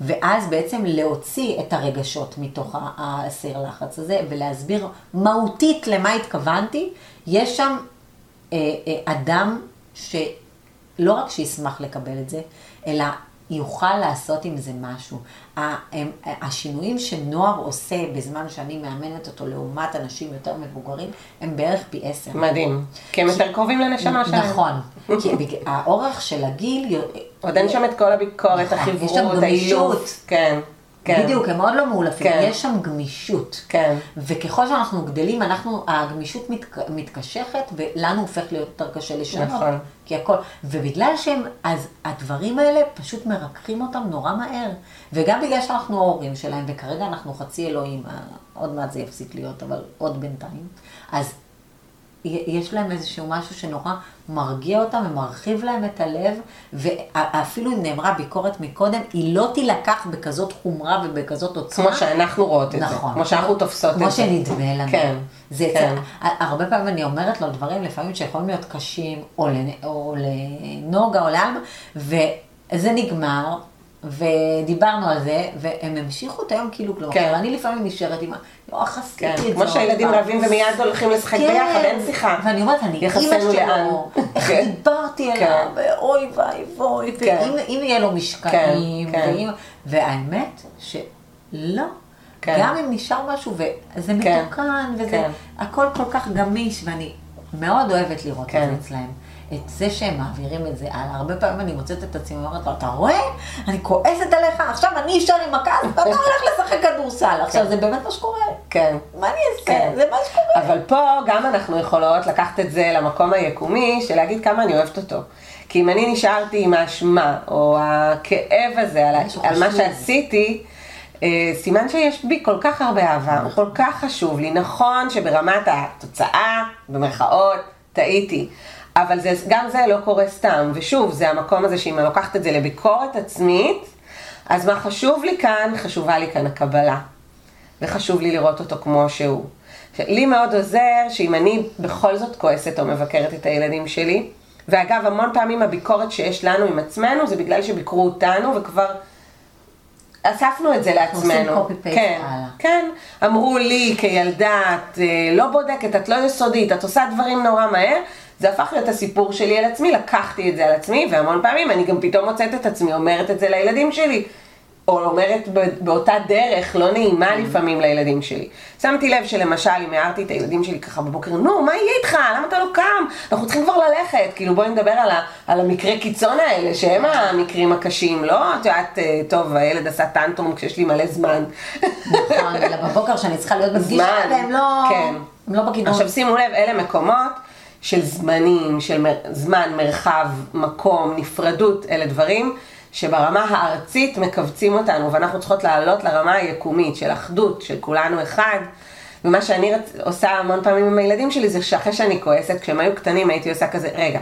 S2: ואז בעצם להוציא את הרגשות מתוך הסיר לחץ הזה, ולהסביר מהותית למה התכוונתי, יש שם אה, אה, אדם שלא רק שישמח לקבל את זה, אלא יוכל לעשות עם זה משהו. השינויים שנוער עושה בזמן שאני מאמנת אותו לעומת אנשים יותר מבוגרים, הם בערך פי עשר.
S1: מדהים. כי הם יותר קרובים לנשמה שלהם.
S2: נכון, כי האורך של הגיל...
S1: עוד אין שם את כל הביקורת,
S2: נכון, גמישות.
S1: האילוף. כן. כן.
S2: בדיוק, הם עוד לא מאולפים,
S1: כן.
S2: יש שם גמישות.
S1: כן.
S2: וככל שאנחנו גדלים, אנחנו, הגמישות מתק, מתקשחת, ולנו הופך להיות יותר קשה לשנות.
S1: נכון.
S2: כי הכל, ובגלל שהם, אז הדברים האלה פשוט מרככים אותם נורא מהר. וגם בגלל שאנחנו ההורים שלהם, וכרגע אנחנו חצי אלוהים, אה, עוד מעט זה יפסיק להיות, אבל עוד בינתיים, אז יש להם איזשהו משהו שנורא מרגיע אותם ומרחיב להם את הלב, ואפילו אם נאמרה ביקורת מקודם, היא לא תילקח בכזאת חומרה ובכזאת עוצמה.
S1: כמו שאנחנו רואות את זה.
S2: נכון.
S1: כמו שאנחנו תופסות את זה.
S2: כמו שנדמה לנו.
S1: כן,
S2: זה,
S1: כן.
S2: זה, הרבה פעמים אני אומרת לו דברים לפעמים שיכולים להיות קשים, או, לנ, או לנוגה או לאלמה, וזה נגמר, ודיברנו על זה, והם המשיכו את היום כאילו כלום.
S1: כן.
S2: אני לפעמים נשארת עם ה... לא, עשיתי
S1: כן.
S2: את זה.
S1: כמו שהילדים רבים. ומיד הולכים לשחק
S2: כן.
S1: ביחד, אין שיחה.
S2: ואני אומרת, אני אימא. שלו, איך
S1: כן.
S2: דיברתי
S1: כן.
S2: אליו, ואוי ואי ואוי,
S1: כן.
S2: ואם אם יהיה לו משקעים,
S1: כן, כן.
S2: ואם- והאמת שלא.
S1: כן.
S2: גם אם נשאר משהו, וזה
S1: כן.
S2: מתוקן, וזה
S1: כן.
S2: הכל כל כך גמיש, ואני מאוד אוהבת לראות
S1: כן.
S2: את זה אצלהם. את זה שהם מעבירים את זה הלאה. הרבה פעמים אני מוצאת את עצמי ואומרת לו, אתה רואה? אני כועסת עליך, עכשיו אני אשאר עם הכעס, ואתה הולך לשחק כדורסל. עכשיו, זה באמת מה שקורה.
S1: כן.
S2: מה אני אעשה?
S1: כן.
S2: זה מה שקורה.
S1: אבל פה גם אנחנו יכולות לקחת את זה למקום היקומי של להגיד כמה אני אוהבת אותו. כי אם אני נשארתי עם האשמה, או הכאב הזה על, על מה. שעשיתי, אה, סימן שיש בי כל כך הרבה אהבה, הוא כל כך חשוב לי. נכון שברמת התוצאה, במרכאות, טעיתי. אבל זה, גם זה לא קורה סתם. ושוב, זה המקום הזה שאם אני לוקחת את זה לביקורת עצמית, אז מה חשוב לי כאן? חשובה לי כאן הקבלה. וחשוב לי לראות אותו כמו שהוא. לי מאוד עוזר שאם אני בכל זאת כועסת או מבקרת את הילדים שלי, ואגב, המון פעמים הביקורת שיש לנו עם עצמנו זה בגלל שביקרו אותנו וכבר אספנו את זה לעצמנו.
S2: עושים copy-paste
S1: כן,
S2: הלאה.
S1: כן. אמרו לי כילדה, את אה, לא בודקת, את לא יסודית, את עושה דברים נורא מהר. זה הפך להיות הסיפור שלי על עצמי, לקחתי את זה על עצמי, והמון פעמים אני גם פתאום מוצאת את עצמי אומרת את זה לילדים שלי. או אומרת באותה דרך לא נעימה לפעמים לילדים שלי. שמתי לב שלמשל, אם הערתי את הילדים שלי ככה בבוקר, נו, מה יהיה איתך? למה אתה לא קם? אנחנו צריכים כבר ללכת. כאילו, בואי נדבר על, ה, על המקרי קיצון האלה, שהם המקרים הקשים, לא? את יודעת, אה, טוב, הילד עשה טנטרום כשיש לי מלא זמן.
S2: נכון, אלא בבוקר שאני צריכה להיות בפגישה, והם לא,
S1: כן.
S2: הם לא בכיוון.
S1: עכשיו שימו לב, אלה מקומות של זמנים, של מר, זמן, מרחב, מקום, נפרדות, אלה דברים שברמה הארצית מכווצים אותנו, ואנחנו צריכות לעלות לרמה היקומית של אחדות, של כולנו אחד. ומה שאני רצ... עושה המון פעמים עם הילדים שלי זה שאחרי שאני כועסת, כשהם היו קטנים הייתי עושה כזה, רגע,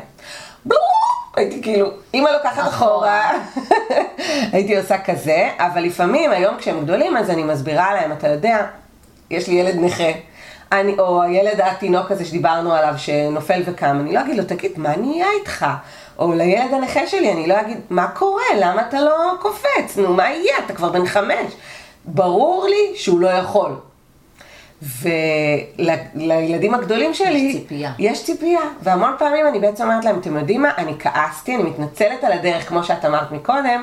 S1: בלו! הייתי כאילו, אמא לוקחת אחורה, הייתי עושה כזה, אבל לפעמים היום כשהם גדולים אז אני מסבירה להם, אתה יודע, יש לי ילד נכה, אני, או הילד התינוק הזה שדיברנו עליו שנופל וקם, אני לא אגיד לו, תגיד, מה נהיה איתך? או לילד הנכה שלי, אני לא אגיד, מה קורה? למה אתה לא קופץ? נו, מה יהיה? אתה כבר בן חמש. ברור לי שהוא לא יכול. ולילדים הגדולים שלי,
S2: יש ציפייה.
S1: יש ציפייה, והמון פעמים אני בעצם אומרת להם, אתם יודעים מה, אני כעסתי, אני מתנצלת על הדרך, כמו שאת אמרת מקודם,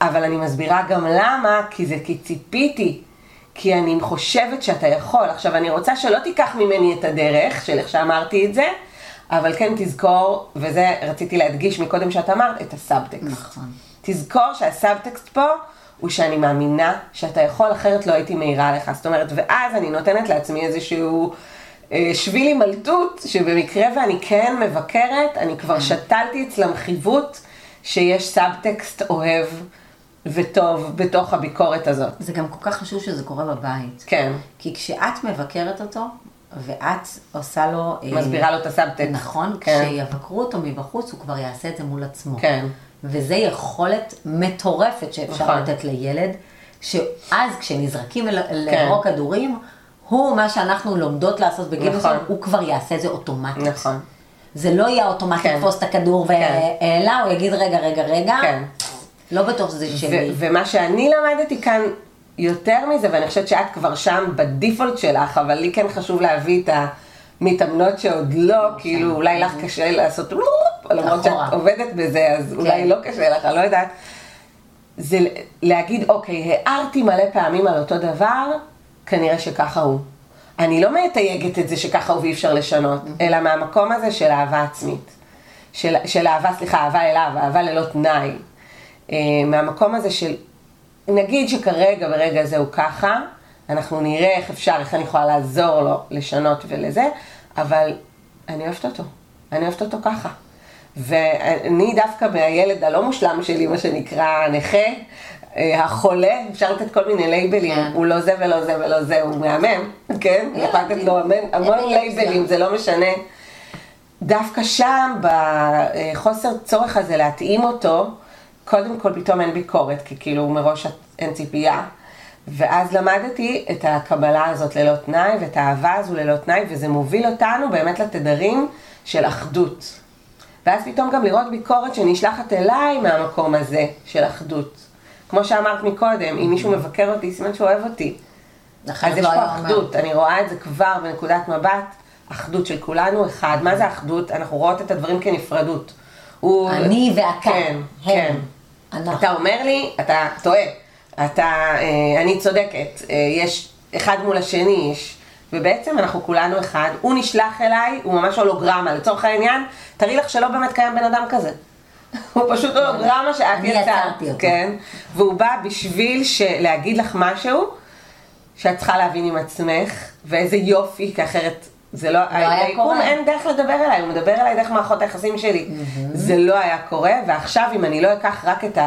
S1: אבל אני מסבירה גם למה, כי זה כי ציפיתי, כי אני חושבת שאתה יכול. עכשיו, אני רוצה שלא תיקח ממני את הדרך, של איך שאמרתי את זה, אבל כן תזכור, וזה רציתי להדגיש מקודם שאת אמרת, את הסאבטקסט.
S2: נכון.
S1: תזכור שהסאבטקסט פה הוא שאני מאמינה שאתה יכול, אחרת לא הייתי מעירה לך. זאת אומרת, ואז אני נותנת לעצמי איזשהו אה, שביל הימלטות, שבמקרה ואני כן מבקרת, אני כבר שתלתי אצלם חיווט שיש סאבטקסט אוהב וטוב בתוך הביקורת הזאת.
S2: זה גם כל כך חשוב שזה קורה בבית.
S1: כן,
S2: כי כשאת מבקרת אותו, ואת עושה לו... אה,
S1: מסבירה לו את הסאבטקסט.
S2: נכון,
S1: כן.
S2: כשיבקרו אותו מבחוץ, הוא כבר יעשה את זה מול עצמו.
S1: כן.
S2: וזה יכולת מטורפת שאפשר
S1: נכון.
S2: לתת לילד, שאז כשנזרקים אל- לעברו כדורים, הוא, מה שאנחנו לומדות לעשות בגיל
S1: נכון.
S2: מסוים, הוא כבר יעשה את זה אוטומטית.
S1: נכון.
S2: זה לא יהיה אוטומטית
S1: כן.
S2: לתפוס את הכדור
S1: כן.
S2: והעלה, הוא יגיד רגע, רגע, רגע.
S1: כן.
S2: לא בטוח שזה שלי.
S1: ומה שאני למדתי כאן יותר מזה, ואני חושבת שאת כבר שם בדיפולט שלך, אבל לי כן חשוב להביא את המתאמנות שעוד לא, כאילו אולי לך קשה לעשות למרות. שאת עובדת בזה, אז אולי
S2: כן.
S1: לא קשה לך, אני לא יודעת. זה להגיד, אוקיי, הערתי מלא פעמים על אותו דבר, כנראה שככה הוא. אני לא מתייגת את זה שככה הוא ואי אפשר לשנות, אלא מהמקום הזה של אהבה עצמית. של, של אהבה, סליחה, אהבה אליו, אהבה ללא תנאי. אה, מהמקום הזה של, נגיד שכרגע, ברגע הזה הוא ככה, אנחנו נראה איך אפשר, איך אני יכולה לעזור לו לשנות ולזה, אבל אני אוהבת אותו. אני אוהבת אותו ככה. ואני דווקא מהילד הלא מושלם שלי, מה שנקרא נכה, אה, החולה, אפשר לתת כל מיני לייבלים,
S2: כן.
S1: הוא לא זה ולא זה ולא זה, הוא מהמם, כן? אני יכולה לתת לו המון-. לייבלים, זה לא משנה. דווקא שם, בחוסר צורך הזה להתאים אותו, קודם כל פתאום אין ביקורת, כי כאילו מראש אין ציפייה. ואז למדתי את הקבלה הזאת ללא תנאי, ואת האהבה הזו ללא תנאי, וזה מוביל אותנו באמת לתדרים של אחדות. ואז פתאום גם לראות ביקורת שנשלחת אליי מהמקום הזה של אחדות. כמו שאמרת מקודם, אם מישהו מבקר אותי, סימן שהוא אוהב אותי.
S2: אחרת
S1: אז יש
S2: לא
S1: פה. אחדות, אני רואה את זה כבר בנקודת מבט, אחדות של כולנו אחד. מה זה אחדות? אנחנו רואות את הדברים כנפרדות. הוא...
S2: אני ואתה.
S1: כן,
S2: הם.
S1: כן.
S2: אנחנו.
S1: אתה אומר לי, אתה טועה. אתה, אה, אני צודקת. אה, יש אחד מול השני, יש... ובעצם אנחנו כולנו אחד. הוא נשלח אליי, הוא ממש הולוגרמה. לצורך העניין, תראי לך שלא באמת קיים בן אדם כזה. הוא פשוט הולוגרמה שאת
S2: אני
S1: יצרת.
S2: יצרתי אותו.
S1: כן. והוא בא בשביל. להגיד לך משהו שאת צריכה להבין עם עצמך, ואיזה יופי, כי אחרת זה לא...
S2: היה
S1: ליקום
S2: קורה.
S1: אין דרך לדבר אליי, הוא מדבר אליי דרך מערכות היחסים שלי. זה לא היה קורה, ועכשיו אם אני לא אקח רק את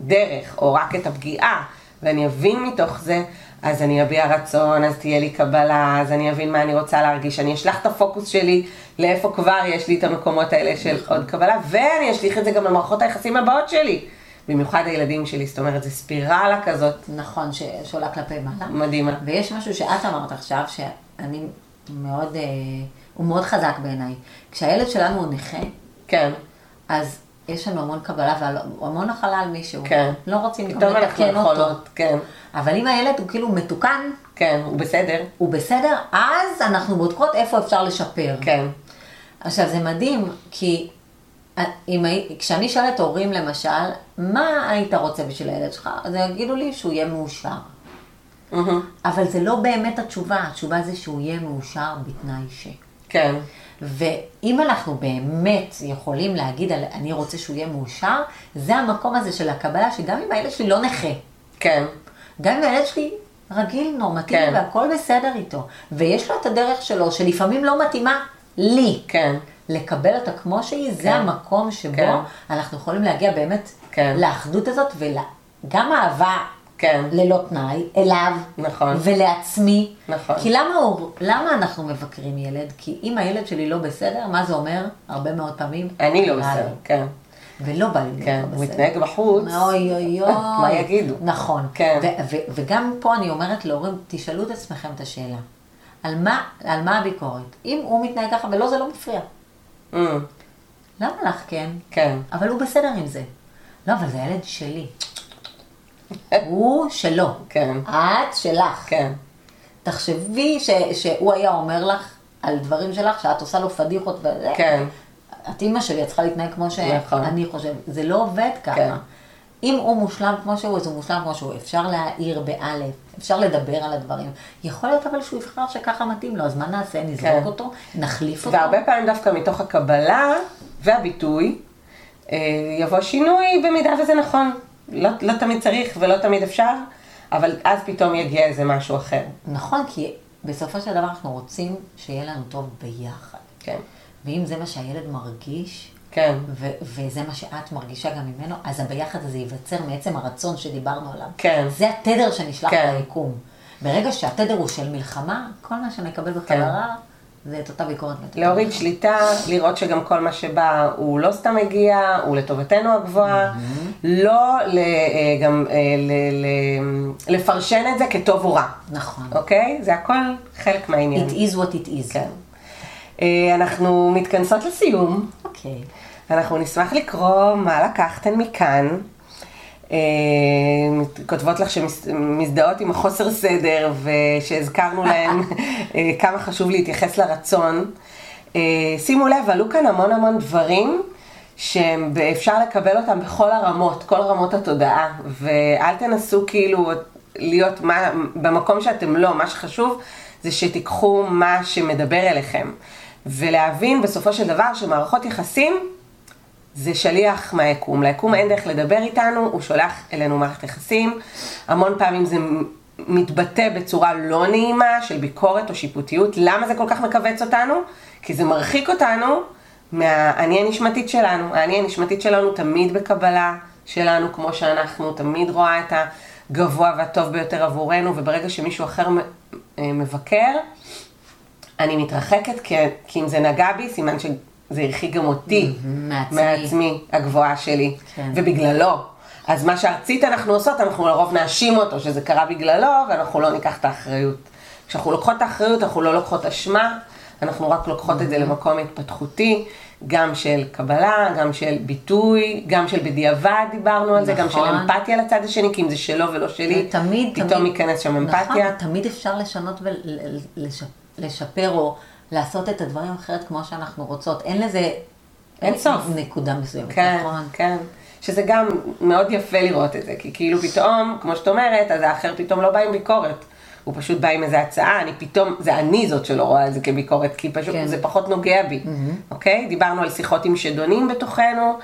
S1: הדרך, או רק את הפגיעה, ואני אבין מתוך זה, אז אני אביע רצון, אז תהיה לי קבלה, אז אני אבין מה אני רוצה להרגיש, אני אשלח את הפוקוס שלי לאיפה כבר יש לי את המקומות האלה של עוד קבלה, ואני אשליך את זה גם למערכות היחסים הבאות שלי. במיוחד הילדים שלי, זאת אומרת, זו ספירלה כזאת
S2: נכון, שעולה כלפי מעלה.
S1: מדהימה.
S2: ויש משהו שאת אמרת עכשיו, שאני מאוד, אה, הוא מאוד חזק בעיניי. כשהילד שלנו הוא נכה,
S1: כן,
S2: אז יש לנו המון קבלה והמון נחלה על מישהו.
S1: כן.
S2: לא רוצים גם לתקן אותו.
S1: יכולות, כן,
S2: אבל אם הילד הוא כאילו מתוקן,
S1: כן, הוא בסדר,
S2: הוא בסדר, אז אנחנו בודקות איפה אפשר לשפר.
S1: כן,
S2: עכשיו זה מדהים, כי אם, הי- כשאני שואלת הורים למשל, מה היית רוצה בשביל הילד שלך? אז יגידו לי שהוא יהיה מאושר.
S1: מהמם.
S2: אבל זה לא באמת התשובה, התשובה זה שהוא יהיה מאושר בתנאי ש.
S1: כן,
S2: ואם אנחנו באמת יכולים להגיד, על- אני רוצה שהוא יהיה מאושר, זה המקום הזה של הקבלה, שגם אם הילד שלי לא נכה,
S1: כן,
S2: גם אם הילד שלי רגיל, נורמטיבי,
S1: כן.
S2: והכל בסדר איתו, ויש לו את הדרך שלו, שלפעמים לא מתאימה לי,
S1: כן,
S2: לקבל אותה כמו שהיא, זה
S1: כן.
S2: המקום שבו
S1: כן.
S2: אנחנו יכולים להגיע באמת
S1: כן.
S2: לאחדות הזאת, וגם אהבה
S1: כן,
S2: ללא תנאי, אליו,
S1: נכון.
S2: ולעצמי.
S1: נכון.
S2: כי למה, הוא- למה אנחנו מבקרים ילד? כי אם הילד שלי לא בסדר, מה זה אומר? הרבה מאוד פעמים.
S1: אני לא בסדר,
S2: לי.
S1: כן.
S2: ולא בא לי
S1: כן,
S2: לא
S1: הוא. מתנהג בחוץ.
S2: אוי אוי אוי.
S1: מה יגידו?
S2: נכון.
S1: כן.
S2: וגם פה אני אומרת להורים, תשאלו את עצמכם את השאלה. על מה, על מה הביקורת? אם הוא מתנהג ככה ולא, זה לא מפריע.
S1: אמ,
S2: למה לך כן?
S1: כן,
S2: אבל הוא בסדר עם זה. לא, אבל זה הילד שלי. הוא שלו.
S1: כן,
S2: את שלך.
S1: כן,
S2: תחשבי ש, שהוא היה אומר לך על דברים שלך, שאת עושה לו פדיחות וזה.
S1: כן,
S2: את אימא שלי, את צריכה להתנהג כמו
S1: נכון.
S2: שאני חושבת. זה לא עובד ככה.
S1: כן.
S2: אם הוא מושלם כמו שהוא, אז הוא מושלם כמו שהוא. אפשר להעיר באלף, אפשר לדבר על הדברים. יכול להיות אבל שהוא יבחר שככה מתאים לו, אז מה נעשה? נזרוק
S1: כן.
S2: אותו? נחליף אותו?
S1: והרבה פעמים דווקא מתוך הקבלה והביטוי, אה, יבוא שינוי במידה וזה נכון. לא, לא תמיד צריך ולא תמיד אפשר, אבל אז פתאום יגיע איזה משהו אחר.
S2: נכון, כי בסופו של דבר אנחנו רוצים שיהיה לנו טוב ביחד.
S1: כן,
S2: ואם זה מה שהילד מרגיש,
S1: כן,
S2: ו- וזה מה שאת מרגישה גם ממנו, אז הביחד הזה ייווצר מעצם הרצון שדיברנו עליו.
S1: כן.
S2: זה התדר שנשלח
S1: כן.
S2: ליקום. ברגע שהתדר הוא של מלחמה, כל מה שנקבל בחזרה, זה את אותה ביקורת.
S1: להוריד. שליטה, לראות שגם כל מה שבא הוא לא סתם מגיע, הוא לטובתנו הגבוהה, לא אה, גם אה, לפרשן את זה כטוב או רע,
S2: נכון.
S1: אוקיי? זה הכל חלק מהעניין.
S2: It is what it is.
S1: כן. אה, אנחנו מתכנסות לסיום.
S2: אוקיי.
S1: אנחנו נשמח לקרוא מה לקחתן מכאן. אה, כותבות לך שמזדהות עם החוסר סדר ושהזכרנו להן אה, כמה חשוב להתייחס לרצון. אה, שימו לב, עלו כאן המון המון דברים שאפשר לקבל אותם בכל הרמות, כל רמות התודעה, ואל תנסו כאילו להיות מה, במקום שאתם לא, מה שחשוב זה שתיקחו מה שמדבר אליכם, ולהבין בסופו של דבר שמערכות יחסים זה שליח מהיקום. ליקום אין דרך לדבר איתנו, הוא שולח אלינו מערכת יחסים. המון פעמים זה מתבטא בצורה לא נעימה של ביקורת או שיפוטיות. למה זה כל כך מכווץ אותנו? כי זה מרחיק אותנו מהאני הנשמתית שלנו. האני הנשמתית שלנו תמיד בקבלה שלנו כמו שאנחנו, תמיד רואה את הגבוה והטוב ביותר עבורנו, וברגע שמישהו אחר אה, מבקר, אני מתרחקת, כי, כי אם זה נגע בי, סימן שזה הרחיק גם אותי
S2: מעצמי.
S1: מעצמי הגבוהה שלי,
S2: כן.
S1: ובגללו. אז מה שארצית אנחנו עושות, אנחנו לרוב נאשים אותו שזה קרה בגללו, ואנחנו לא ניקח את האחריות. כשאנחנו לוקחות את האחריות, אנחנו לא לוקחות אשמה, אנחנו רק לוקחות את זה למקום התפתחותי, גם של קבלה, גם של ביטוי, גם של בדיעבד דיברנו על זה, גם של
S2: נכון.
S1: אמפתיה לצד השני, כי אם זה שלו ולא שלי,
S2: ותמיד,
S1: פתאום
S2: תמיד,
S1: ייכנס שם אמפתיה.
S2: נכון, תמיד אפשר לשנות ולשפר או לעשות את הדברים אחרת כמו שאנחנו רוצות. אין לזה...
S1: אין סוף.
S2: נקודה מסוימת,
S1: כן,
S2: נכון.
S1: כן. שזה גם מאוד יפה לראות את זה, כי כאילו פתאום, כמו שאת אומרת, אז האחר פתאום לא בא עם ביקורת. הוא פשוט בא עם איזה הצעה, אני פתאום, זה אני זאת שלא רואה את זה כביקורת, כי פשוט
S2: כן.
S1: זה פחות נוגע בי, אוקיי? דיברנו על שיחות עם שדונים בתוכנו,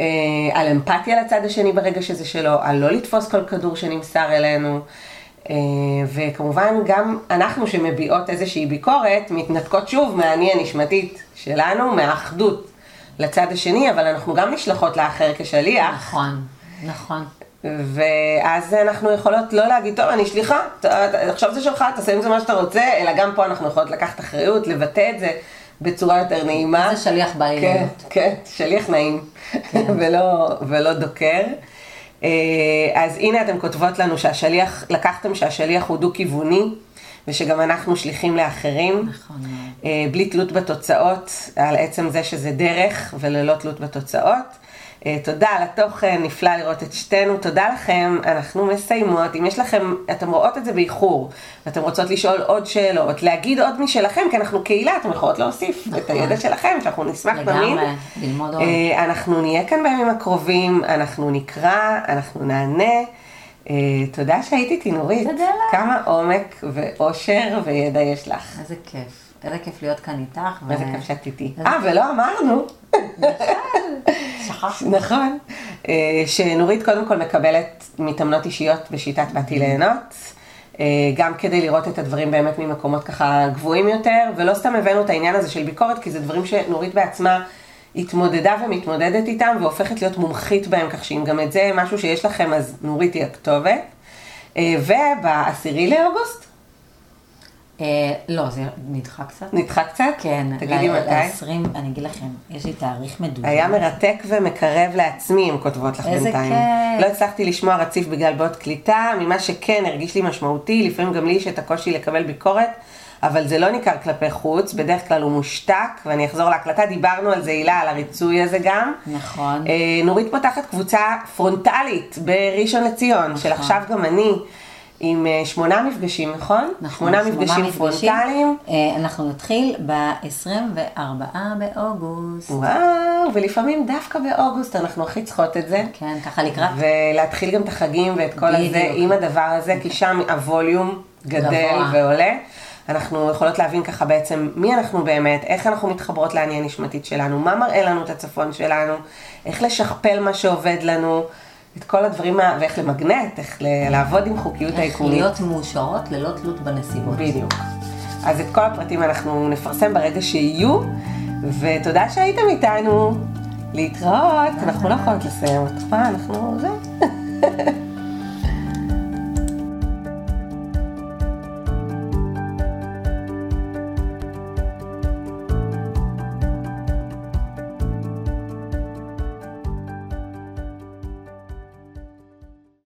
S1: אה, על אמפתיה לצד השני ברגע שזה שלו, על לא לתפוס כל כדור שנמסר אלינו. אה, וכמובן גם אנחנו שמביעות איזושהי ביקורת, מתנתקות שוב מהאני הנשמתית שלנו, מהאחדות לצד השני, אבל אנחנו גם נשלחות לאחר כשליח,
S2: נכון, נכון.
S1: ואז אנחנו יכולות לא להגיד, טוב, אני שליחה, עכשיו זה שלך, תעשה עם זה מה שאתה רוצה, אלא גם פה אנחנו יכולות לקחת אחריות, לבטא את זה בצורה יותר נעימה.
S2: זה שליח
S1: כן,
S2: בעליונות.
S1: כן, שליח נעים, ולא, ולא דוקר. אה, אז הנה אתן כותבות לנו שהשליח, לקחתם שהשליח הוא דו-כיווני, ושגם אנחנו שליחים לאחרים.
S2: נכון.
S1: אה, בלי תלות בתוצאות, על עצם זה שזה דרך וללא תלות בתוצאות. אה, תודה על התוכן, נפלא לראות את שתינו, תודה לכם, אנחנו מסיימות. אם יש לכם, אתם רואות את זה באיחור, ואתם רוצות לשאול עוד שאלות, להגיד עוד משלכם, כי אנחנו קהילה, אתם יכולות להוסיף נכון. את הידע שלכם, שאנחנו נשמח תמיד.
S2: לגמרי, ללמוד עוד.
S1: אה, אנחנו נהיה כאן בימים הקרובים, אנחנו נקרא, אנחנו נענה. אה, תודה שהיית איתי, נורית.
S2: תודה לך.
S1: כמה עומק ואושר וידע יש לך.
S2: איזה כיף. איזה כיף להיות כאן איתך.
S1: איזה כיף שאת איתי. אה, ולא אמרנו.
S2: שכחתי.
S1: נכון. אה, שנורית קודם כל מקבלת מתאמנות אישיות בשיטת באתי ליהנות. אה, גם כדי לראות את הדברים באמת ממקומות ככה גבוהים יותר, ולא סתם הבאנו את העניין הזה של ביקורת, כי זה דברים שנורית בעצמה התמודדה ומתמודדת איתם, והופכת להיות מומחית בהם, כך שאם גם את זה משהו שיש לכם, אז נורית היא הכתובת. אה, ובעשירי לאוגוסט,
S2: לא, זה נדחה קצת.
S1: נדחה קצת?
S2: כן.
S1: תגידי מתי.
S2: ל-20, אני אגיד לכם, יש לי תאריך מדויק.
S1: היה מרתק ומקרב לעצמי, הם כותבות לך
S2: איזה
S1: בינתיים.
S2: כיף.
S1: לא הצלחתי לשמוע רציף בגלל בעיות קליטה, ממה שכן הרגיש לי משמעותי, לפעמים גם לי יש את הקושי לקבל ביקורת, אבל זה לא ניכר כלפי חוץ, בדרך כלל הוא מושתק, ואני אחזור להקלטה, דיברנו על זה, הילה, על הריצוי הזה גם.
S2: נכון.
S1: אה, נורית פותחת קבוצה פרונטלית בראשון לציון, של עכשיו גם אני, עם אה, שמונה מפגשים, נכון?
S2: נכון,
S1: שמונה מפגשים פרונטליים.
S2: אה, אנחנו נתחיל ב-24 באוגוסט.
S1: וואו, ולפעמים דווקא באוגוסט אנחנו הכי צריכות את זה.
S2: כן, ככה לקראת.
S1: ולהתחיל גם את החגים ואת כל
S2: בדיוק.
S1: הזה עם הדבר הזה, כי שם הווליום גדל
S2: גבוה.
S1: ועולה. אנחנו יכולות להבין ככה בעצם מי אנחנו באמת, איך אנחנו מתחברות לעני הנשמתית שלנו, מה מראה לנו את הצפון שלנו, איך לשכפל מה שעובד לנו, את כל הדברים, ואיך למגנט, איך ל- לעבוד עם חוקיות
S2: איך
S1: העיקולית.
S2: להיות מאושרות ללא תלות בנסיבות.
S1: בדיוק. אז את כל הפרטים אנחנו נפרסם ברגע שיהיו, ותודה שהייתם איתנו. להתראות, אנחנו לא יכולות לסיים אותך, אנחנו זה.